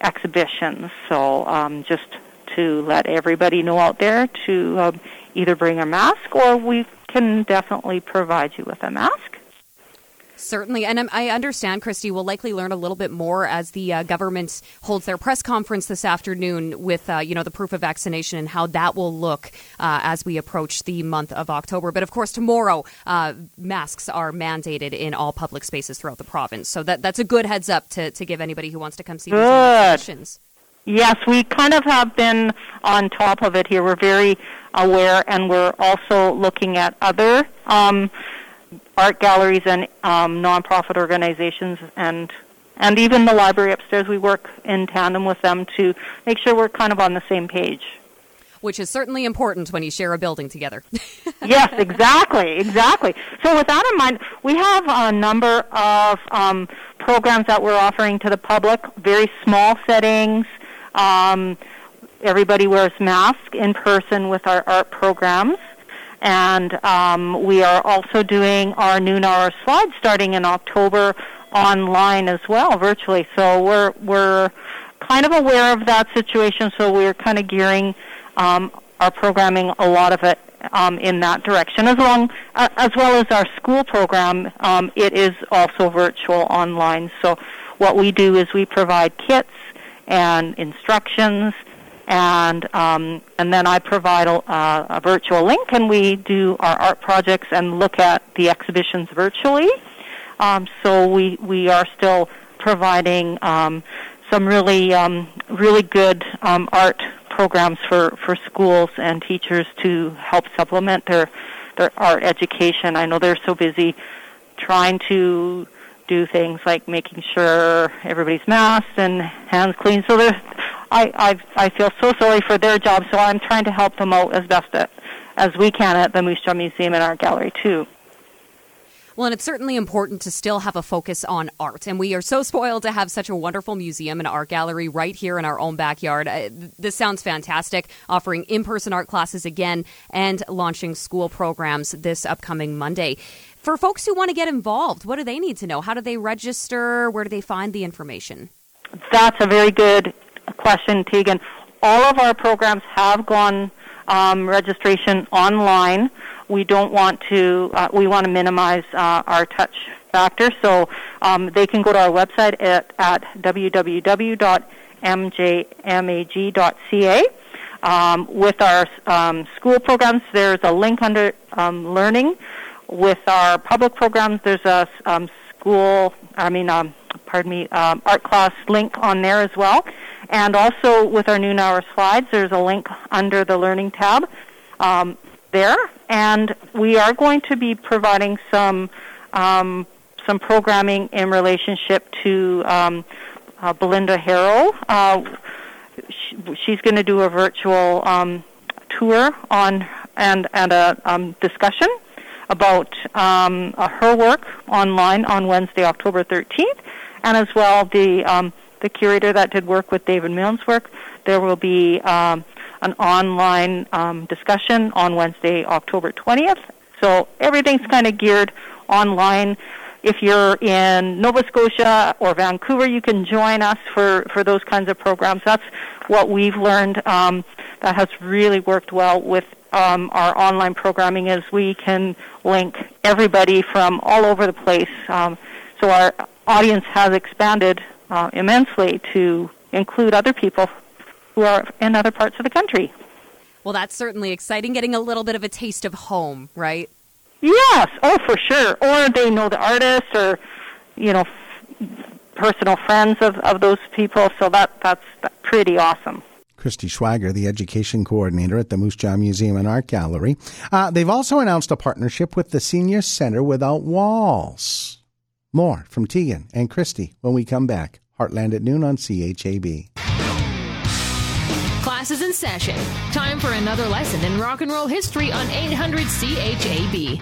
exhibitions. So um, just to let everybody know out there to uh, either bring a mask or we can definitely provide you with a mask. Certainly. And I understand, Christy, we'll likely learn a little bit more as the uh, government holds their press conference this afternoon with, uh, you know, the proof of vaccination and how that will look uh, as we approach the month of October. But of course, tomorrow, uh, masks are mandated in all public spaces throughout the province. So that, that's a good heads up to, to give anybody who wants to come see these exhibitions. Yes, we kind of have been on top of it here. We're very aware, and we're also looking at other um, art galleries and um, nonprofit organizations and and even the library upstairs. We work in tandem with them to make sure we're kind of on the same page. Which is certainly important when you share a building together. yes, exactly, exactly. So with that in mind, we have a number of um, programs that we're offering to the public, very small settings. Um, everybody wears masks in person with our art programs. And um, we are also doing our noon hour slide starting in October online as well, virtually. So we're we're kind of aware of that situation. So we're kind of gearing um, our programming, a lot of it, um, in that direction. As long uh, as well as our school program, um, it is also virtual online. So what we do is we provide kits and instructions and um, and then I provide a, a, virtual link, and we do our art projects and look at the exhibitions virtually. Um, so we we are still providing um, some really um, really good um, art programs for, for schools and teachers to help supplement their their art education. I know they're so busy trying to do things like making sure everybody's masked and hands clean. So I, I I feel so sorry for their job, so I'm trying to help them out as best as we can at the Moose Jaw Museum and Art Gallery too. Well, and it's certainly important to still have a focus on art. And we are so spoiled to have such a wonderful museum and art gallery right here in our own backyard. Uh, this sounds fantastic, offering in person art classes again and launching school programs this upcoming Monday. For folks who want to get involved, what do they need to know? How do they register? Where do they find the information? That's a very good question, Tegan. All of our programs have gone um, registration online. We don't want to. Uh, we want to minimize uh, our touch factor, so um, they can go to our website at, at www.mjmag.ca. Um, with our um, school programs, there's a link under um, learning. With our public programs, there's a um, school. I mean, um, pardon me, um, art class link on there as well. And also with our noon hour slides, there's a link under the learning tab um, there. And we are going to be providing some um, some programming in relationship to um, uh, Belinda Harrow. Uh, she, she's going to do a virtual um, tour on and and a um, discussion about um, uh, her work online on Wednesday, October 13th, and as well the um, the curator that did work with David Milne's work. There will be um, an online um, discussion on Wednesday, October 20th. So everything's kind of geared online. If you're in Nova Scotia or Vancouver, you can join us for, for those kinds of programs. That's what we've learned um, that has really worked well with um, our online programming is we can link everybody from all over the place. Um, so our audience has expanded uh, immensely to include other people who are in other parts of the country. Well, that's certainly exciting, getting a little bit of a taste of home, right? Yes, oh, for sure. Or they know the artists or, you know, f- personal friends of, of those people, so that, that's, that's pretty awesome. Christy Schwager, the education coordinator at the Moose Jaw Museum and Art Gallery. Uh, they've also announced a partnership with the Senior Center Without Walls. More from Tegan and Christy when we come back. Heartland at noon on CHAB. Class is in session. Time for another lesson in rock and roll history on 800 CHAB.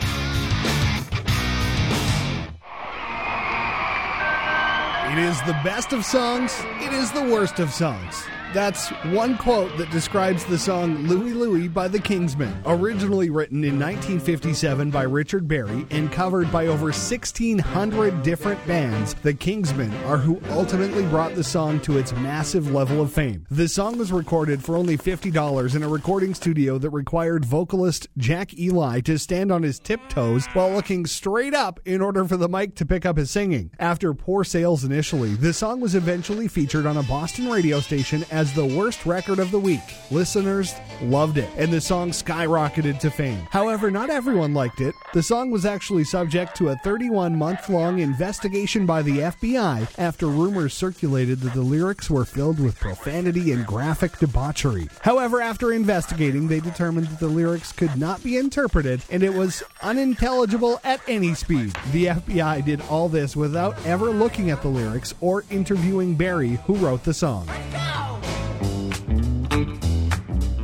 It is the best of songs. It is the worst of songs. That's one quote that describes the song Louie Louie by the Kingsmen. Originally written in 1957 by Richard Berry and covered by over 1,600 different bands, the Kingsmen are who ultimately brought the song to its massive level of fame. The song was recorded for only $50 in a recording studio that required vocalist Jack Ely to stand on his tiptoes while looking straight up in order for the mic to pick up his singing. After poor sales initially, the song was eventually featured on a Boston radio station as the worst record of the week. Listeners loved it, and the song skyrocketed to fame. However, not everyone liked it. The song was actually subject to a 31 month long investigation by the FBI after rumors circulated that the lyrics were filled with profanity and graphic debauchery. However, after investigating, they determined that the lyrics could not be interpreted and it was unintelligible at any speed. The FBI did all this without ever looking at the lyrics or interviewing Berry, who wrote the song.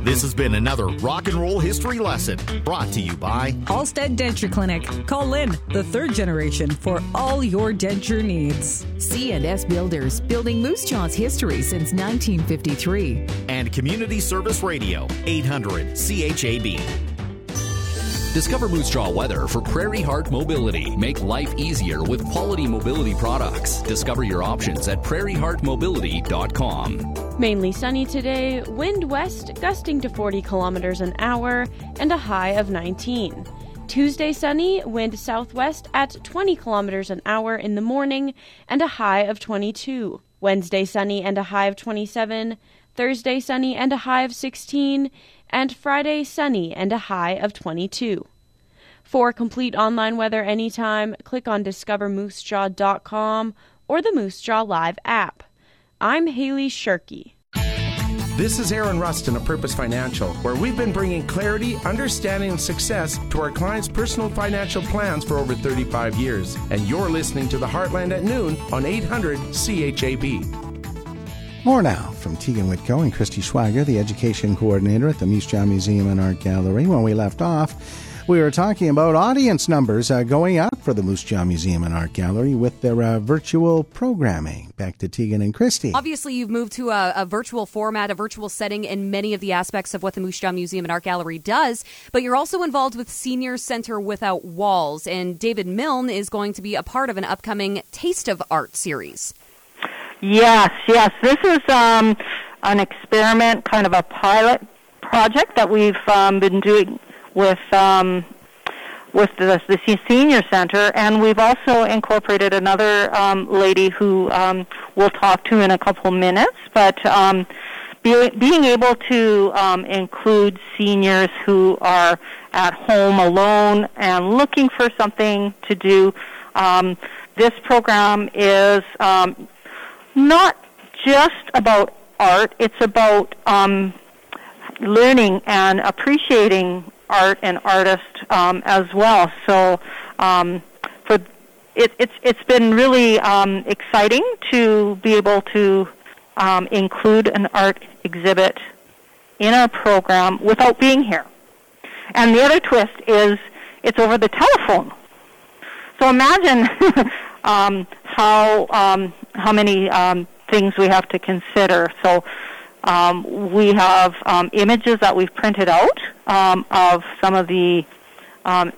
This has been another rock and roll history lesson brought to you by Halstead Denture Clinic. Call Lynn, the third generation, for all your denture needs. C&S Builders, building Moose Jaw's history since 1953. and Community Service Radio 800 CHAB. Discover Moose Jaw weather for Prairie Heart Mobility. Make life easier with quality mobility products. Discover your options at prairieheartmobility.com. Mainly sunny today, wind west gusting to 40 kilometers an hour, and a high of 19. Tuesday sunny, wind southwest at 20 kilometers an hour in the morning, and a high of 22. Wednesday sunny and a high of 27. Thursday sunny and a high of 16. And Friday sunny and a high of 22. For complete online weather anytime, click on discovermoosejaw.com or the Moose Jaw Live app. I'm Haley Shirky. This is Aaron Rustin of Purpose Financial, where we've been bringing clarity, understanding, and success to our clients' personal financial plans for over 35 years. And you're listening to the Heartland at noon on 800 CHAB. More now from Tegan Whitco and Christy Schwager, the education coordinator at the Moose Jaw Museum and Art Gallery. When we left off, we were talking about audience numbers uh, going up for the Moose Jaw Museum and Art Gallery with their uh, virtual programming. Back to Tegan and Christy. Obviously, you've moved to a, a virtual format, a virtual setting in many of the aspects of what the Moose Jaw Museum and Art Gallery does, but you're also involved with Senior Center Without Walls, and David Milne is going to be a part of an upcoming Taste of Art series. Yes, yes. This is um, an experiment, kind of a pilot project that we've um, been doing with um, with the, the se- senior center, and we've also incorporated another um, lady who um, we'll talk to in a couple minutes. But um, be, being able to um, include seniors who are at home alone and looking for something to do, um, this program is um, not just about art. It's about um, learning and appreciating art and artists um, as well. So um, for it, it's it's been really um, exciting to be able to um, include an art exhibit in our program without being here. And the other twist is it's over the telephone. So imagine um, how um, how many um, things we have to consider. So um, we have um, images that we've printed out um, of some of the, um,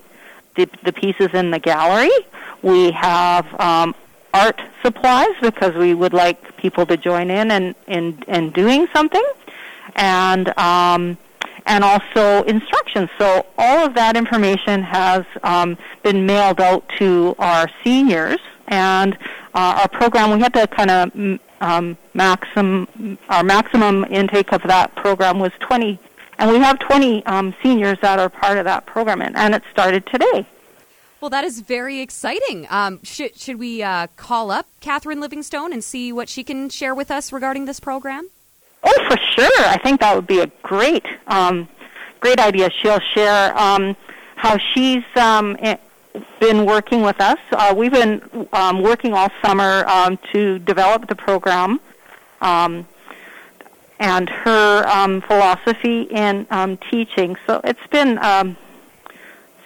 the the pieces in the gallery. We have um, art supplies because we would like people to join in and in, in doing something, and um, and also instructions. So all of that information has um, been mailed out to our seniors, and uh, our program we had to kind of um, maximum our maximum intake of that program was 20, and we have 20 um, seniors that are part of that program, and, and it started today. Well, that is very exciting. Um, should, should we uh, call up Catherine Livingstone and see what she can share with us regarding this program? Oh, for sure. I think that would be a great, um, great idea. She'll share um, how she's um, been working with us. Uh, we've been um, working all summer um, to develop the program, um, and her um, philosophy in um, teaching. So it's been um,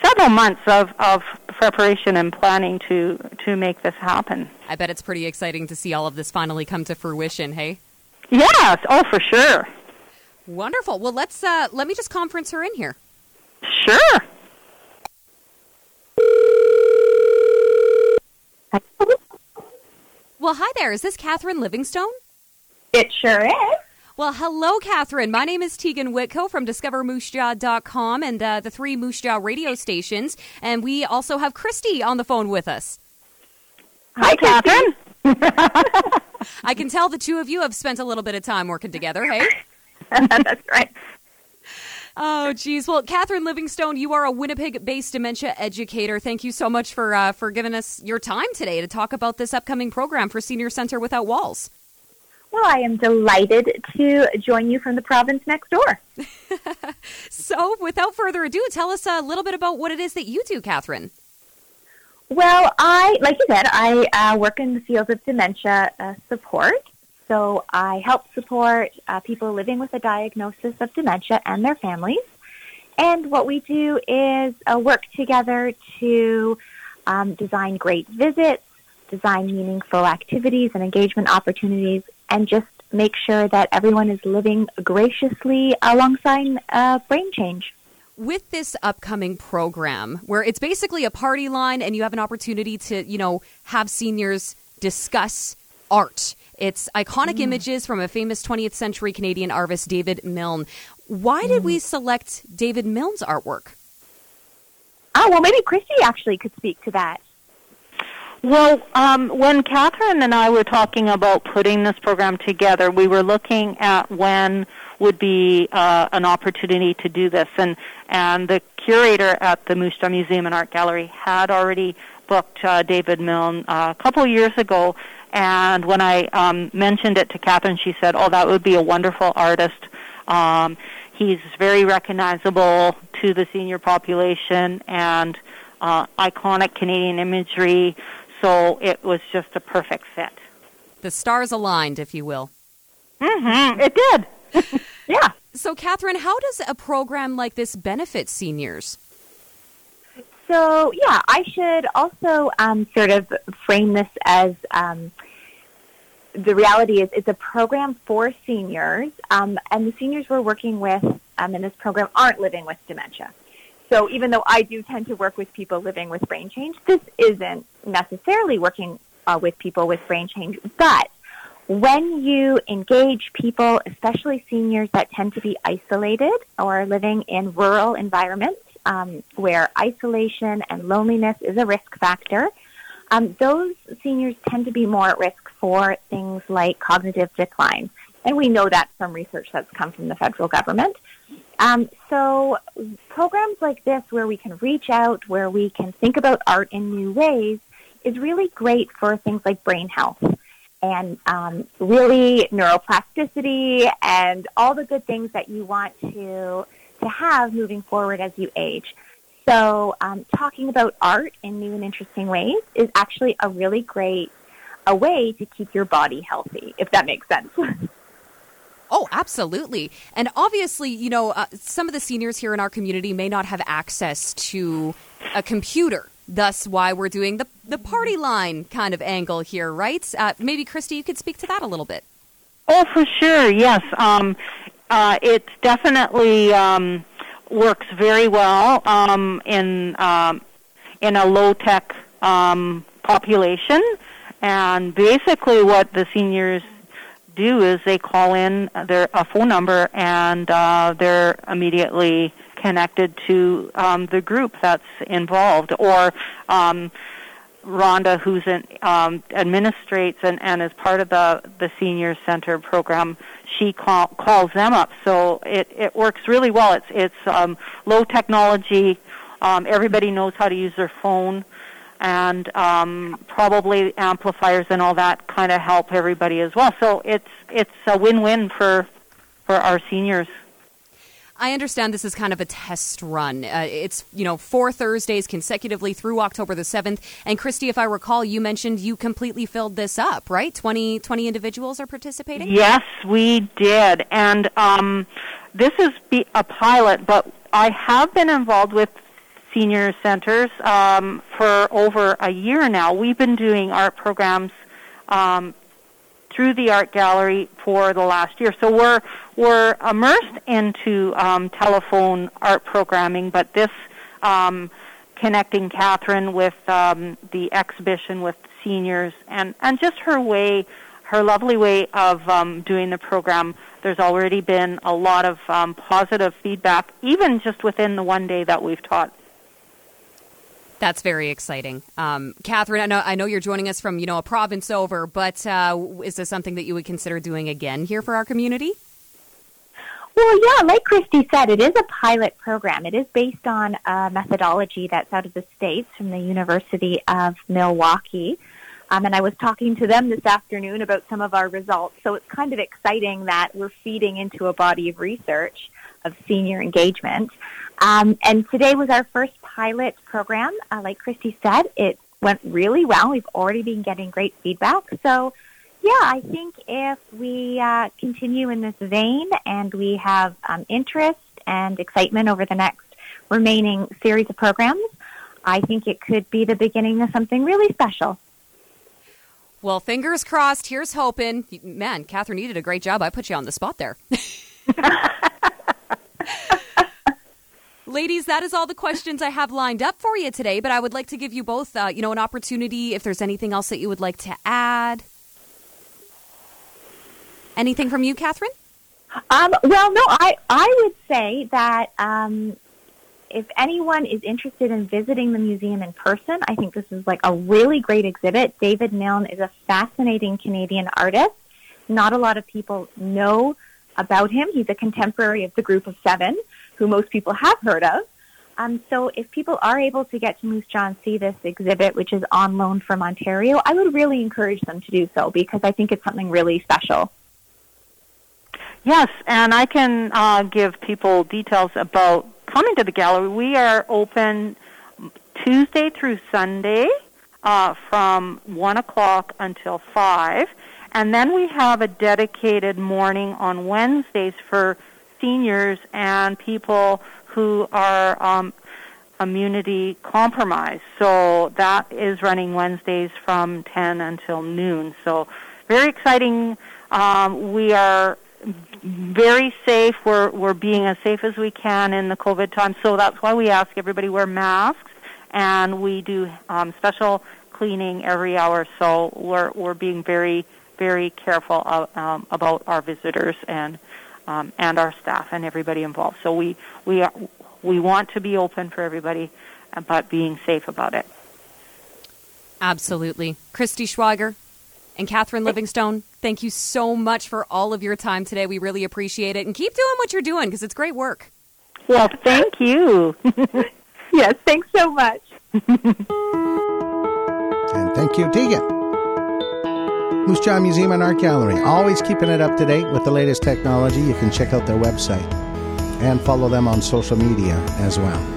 several months of, of preparation and planning to to make this happen. I bet it's pretty exciting to see all of this finally come to fruition, hey? Yes. Oh, for sure. Wonderful. Well, let's uh, let me just conference her in here. Sure. Well, hi there. Is this Catherine Livingstone? It sure is. Well, hello, Catherine. My name is Tegan Whitco from DiscoverMooseJaw.com and uh, the three Moose Jaw radio stations. And we also have Christy on the phone with us. Hi, Catherine. I can tell the two of you have spent a little bit of time working together, hey? That's right. Oh, geez. Well, Catherine Livingstone, you are a Winnipeg-based dementia educator. Thank you so much for uh, for giving us your time today to talk about this upcoming program for Senior Center Without Walls. Well, I am delighted to join you from the province next door. So, without further ado, tell us a little bit about what it is that you do, Catherine. Well, I, like you said, I uh, work in the field of dementia uh, support. So I help support uh, people living with a diagnosis of dementia and their families. And what we do is uh, work together to um, design great visits, design meaningful activities and engagement opportunities, and just make sure that everyone is living graciously alongside uh, brain change. With this upcoming program, where it's basically a party line and you have an opportunity to, you know, have seniors discuss art. It's iconic images from a famous 20th century Canadian artist, David Milne. Why did we select David Milne's artwork? Oh, well, maybe Christy actually could speak to that. Well, um, when Catherine and I were talking about putting this program together, we were looking at when would be uh, an opportunity to do this, and and the curator at the Moose Jaw Museum and Art Gallery had already booked uh, David Milne uh, a couple of years ago. And when I um, mentioned it to Catherine, she said, "Oh, that would be a wonderful artist. Um, he's very recognizable to the senior population and uh, iconic Canadian imagery." So it was just a perfect fit. The stars aligned, if you will. Mm-hmm. It did. yeah. So, Catherine, how does a program like this benefit seniors? So, yeah, I should also um, sort of frame this as um, the reality is it's a program for seniors, um, and the seniors we're working with um, in this program aren't living with dementia. So, even though I do tend to work with people living with brain change, this isn't necessarily working uh, with people with brain change. But when you engage people, especially seniors that tend to be isolated or living in rural environments um, where isolation and loneliness is a risk factor, um, those seniors tend to be more at risk for things like cognitive decline. And we know that from research that's come from the federal government. Um, so programs like this where we can reach out, where we can think about art in new ways is really great for things like brain health and um, really neuroplasticity and all the good things that you want to to have moving forward as you age. So um, talking about art in new and interesting ways is actually a really great a way to keep your body healthy, if that makes sense. Oh, absolutely. And obviously, you know, uh, some of the seniors here in our community may not have access to a computer. Thus, why we're doing the, the party line kind of angle here, right? Uh, maybe, Christy, you could speak to that a little bit. Oh, for sure, yes. Um, uh, it definitely um, works very well um, in um, in a low tech um, population, and basically, what the seniors do is they call in their a phone number, and uh, they're immediately connected to um, the group that's involved, or um, Rhonda, who's in, um, administrates and, and is part of the the senior center program, she call, calls them up. So it it works really well. It's it's um, low technology. Um, everybody knows how to use their phone, and um, probably amplifiers and all that kind of help everybody as well. So it's it's a win-win for for our seniors. I understand this is kind of a test run. Uh, it's, you know, four Thursdays consecutively through October the 7th. And Christy, if I recall, you mentioned you completely filled this up, right? 20, 20 individuals are participating? Yes, we did. And um, this is a pilot, but I have been involved with senior centers um, for over a year now. We've been doing art programs um, through the art gallery for the last year. So we're we're immersed into um, telephone art programming, but this um, connecting Catherine with um, the exhibition with seniors and and just her way, her lovely way of um, doing the program. There's already been a lot of um, positive feedback, even just within the one day that we've taught that's very exciting, um, Catherine. I know I know you're joining us from you know a province over, but uh, is this something that you would consider doing again here for our community? Well, yeah, like Christy said, it is a pilot program. It is based on a methodology that's out of the States from the University of Milwaukee. Um, and I was talking to them this afternoon about some of our results. So it's kind of exciting that we're feeding into a body of research of senior engagement. Um, and today was our first pilot program. Uh, like Christy said, it went really well. We've already been getting great feedback. So, yeah, I think if we uh, continue in this vein and we have um, interest and excitement over the next remaining series of programs, I think it could be the beginning of something really special. Well, fingers crossed. Here's hoping. Man, Catherine, you did a great job. I put you on the spot there. Ladies, that is all the questions I have lined up for you today, but I would like to give you both, uh, you know, an opportunity if there's anything else that you would like to add. Anything from you, Catherine? Um, well, no, I, I would say that um, if anyone is interested in visiting the museum in person, I think this is like a really great exhibit. David Milne is a fascinating Canadian artist. Not a lot of people know about him. He's a contemporary of the group of seven who most people have heard of. Um, so if people are able to get to Moose and see this exhibit, which is on loan from Ontario, I would really encourage them to do so because I think it's something really special. Yes, and I can uh, give people details about coming to the gallery. We are open Tuesday through Sunday uh, from 1 o'clock until 5. And then we have a dedicated morning on Wednesdays for seniors and people who are um, immunity compromised. So that is running Wednesdays from 10 until noon. So very exciting. Um, we are very safe. We're we're being as safe as we can in the COVID time. So that's why we ask everybody wear masks, and we do um, special cleaning every hour. So we're we're being very very careful of, um, about our visitors and um, and our staff and everybody involved. So we we are, we want to be open for everybody, but being safe about it. Absolutely, Christy Schwager and Catherine Livingstone. Thank you so much for all of your time today. We really appreciate it, and keep doing what you're doing because it's great work. Well, thank you. yes, thanks so much. and thank you, Tegan. Moose Jaw Museum and Art Gallery, always keeping it up to date with the latest technology. You can check out their website and follow them on social media as well.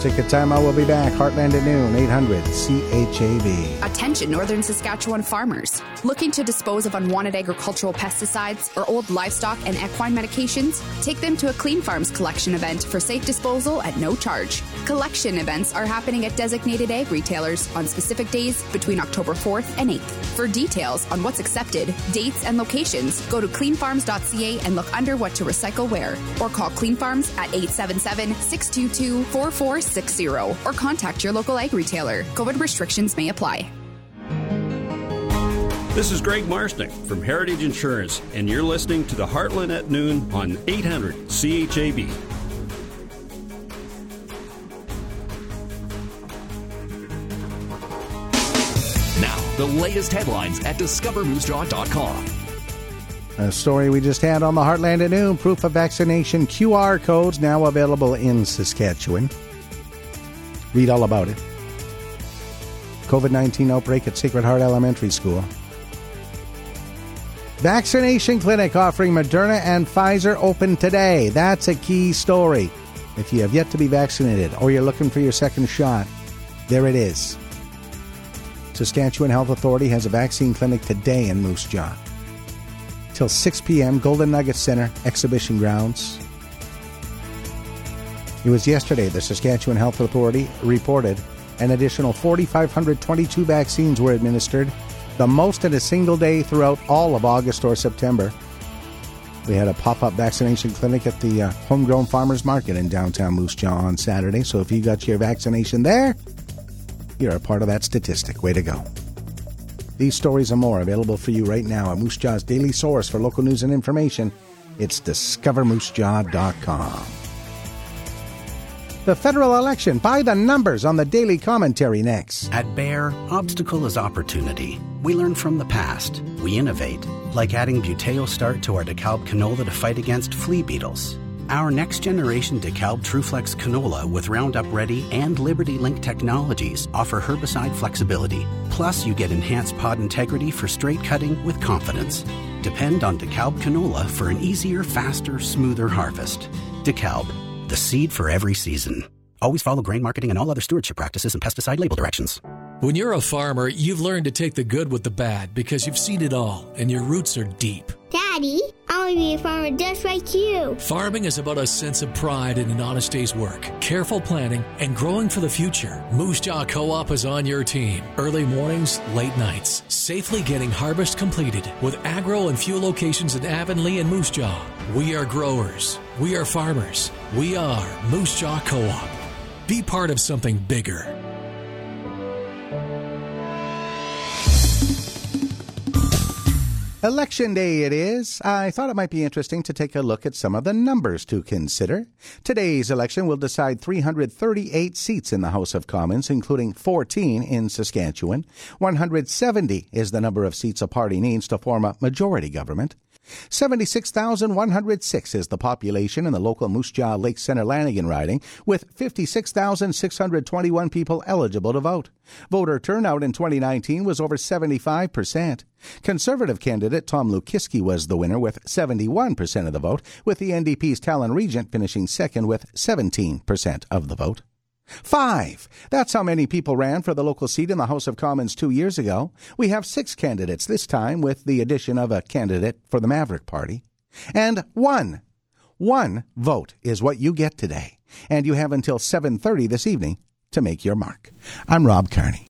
Take a time out. We'll be back. Heartland at noon, 800 CHAB. Attention, Northern Saskatchewan farmers. Looking to dispose of unwanted agricultural pesticides or old livestock and equine medications? Take them to a Clean Farms collection event for safe disposal at no charge. Collection events are happening at designated ag retailers on specific days between October 4th and 8th. For details on what's accepted, dates, and locations, go to cleanfarms.ca and look under what to recycle where, or call Clean Farms at 877 622 4460 or contact your local ag retailer. COVID restrictions may apply. This is Greg Marsnick from Heritage Insurance, and you're listening to the Heartland at Noon on 800 CHAB. Now, the latest headlines at discovermoosejaw.com. A story we just had on the Heartland at noon proof of vaccination QR codes now available in Saskatchewan. Read all about it. COVID 19 outbreak at Sacred Heart Elementary School. Vaccination clinic offering Moderna and Pfizer open today. That's a key story. If you have yet to be vaccinated or you're looking for your second shot, there it is. Saskatchewan Health Authority has a vaccine clinic today in Moose Jaw. Till 6 p.m., Golden Nugget Center, Exhibition Grounds. It was yesterday the Saskatchewan Health Authority reported an additional 4,522 vaccines were administered the most in a single day throughout all of August or September. We had a pop up vaccination clinic at the uh, Homegrown Farmers Market in downtown Moose Jaw on Saturday. So if you got your vaccination there, you're a part of that statistic. Way to go. These stories and more available for you right now at Moose Jaw's daily source for local news and information. It's discovermoosejaw.com. The federal election by the numbers on the daily commentary next. At Bayer, obstacle is opportunity. We learn from the past. We innovate, like adding Buteo Start to our DeKalb canola to fight against flea beetles. Our next generation DeKalb TrueFlex canola with Roundup Ready and Liberty Link technologies offer herbicide flexibility. Plus, you get enhanced pod integrity for straight cutting with confidence. Depend on DeKalb canola for an easier, faster, smoother harvest. DeKalb, the seed for every season. Always follow grain marketing and all other stewardship practices and pesticide label directions. When you're a farmer, you've learned to take the good with the bad because you've seen it all and your roots are deep. Daddy, I want to be a farmer just like you. Farming is about a sense of pride in an honest day's work, careful planning, and growing for the future. Moose Jaw Co op is on your team. Early mornings, late nights, safely getting harvest completed with agro and fuel locations in Avonlea and Moose Jaw. We are growers. We are farmers. We are Moose Jaw Co op. Be part of something bigger. Election day it is. I thought it might be interesting to take a look at some of the numbers to consider. Today's election will decide 338 seats in the House of Commons, including 14 in Saskatchewan. 170 is the number of seats a party needs to form a majority government. 76,106 is the population in the local Moose Jaw Lake Center Lanigan riding, with 56,621 people eligible to vote. Voter turnout in 2019 was over 75%. Conservative candidate Tom Lukiwski was the winner with 71% of the vote, with the NDP's Talon Regent finishing second with 17% of the vote. Five. That's how many people ran for the local seat in the House of Commons two years ago. We have six candidates this time with the addition of a candidate for the Maverick Party. And one. One vote is what you get today. And you have until 7.30 this evening to make your mark. I'm Rob Carney.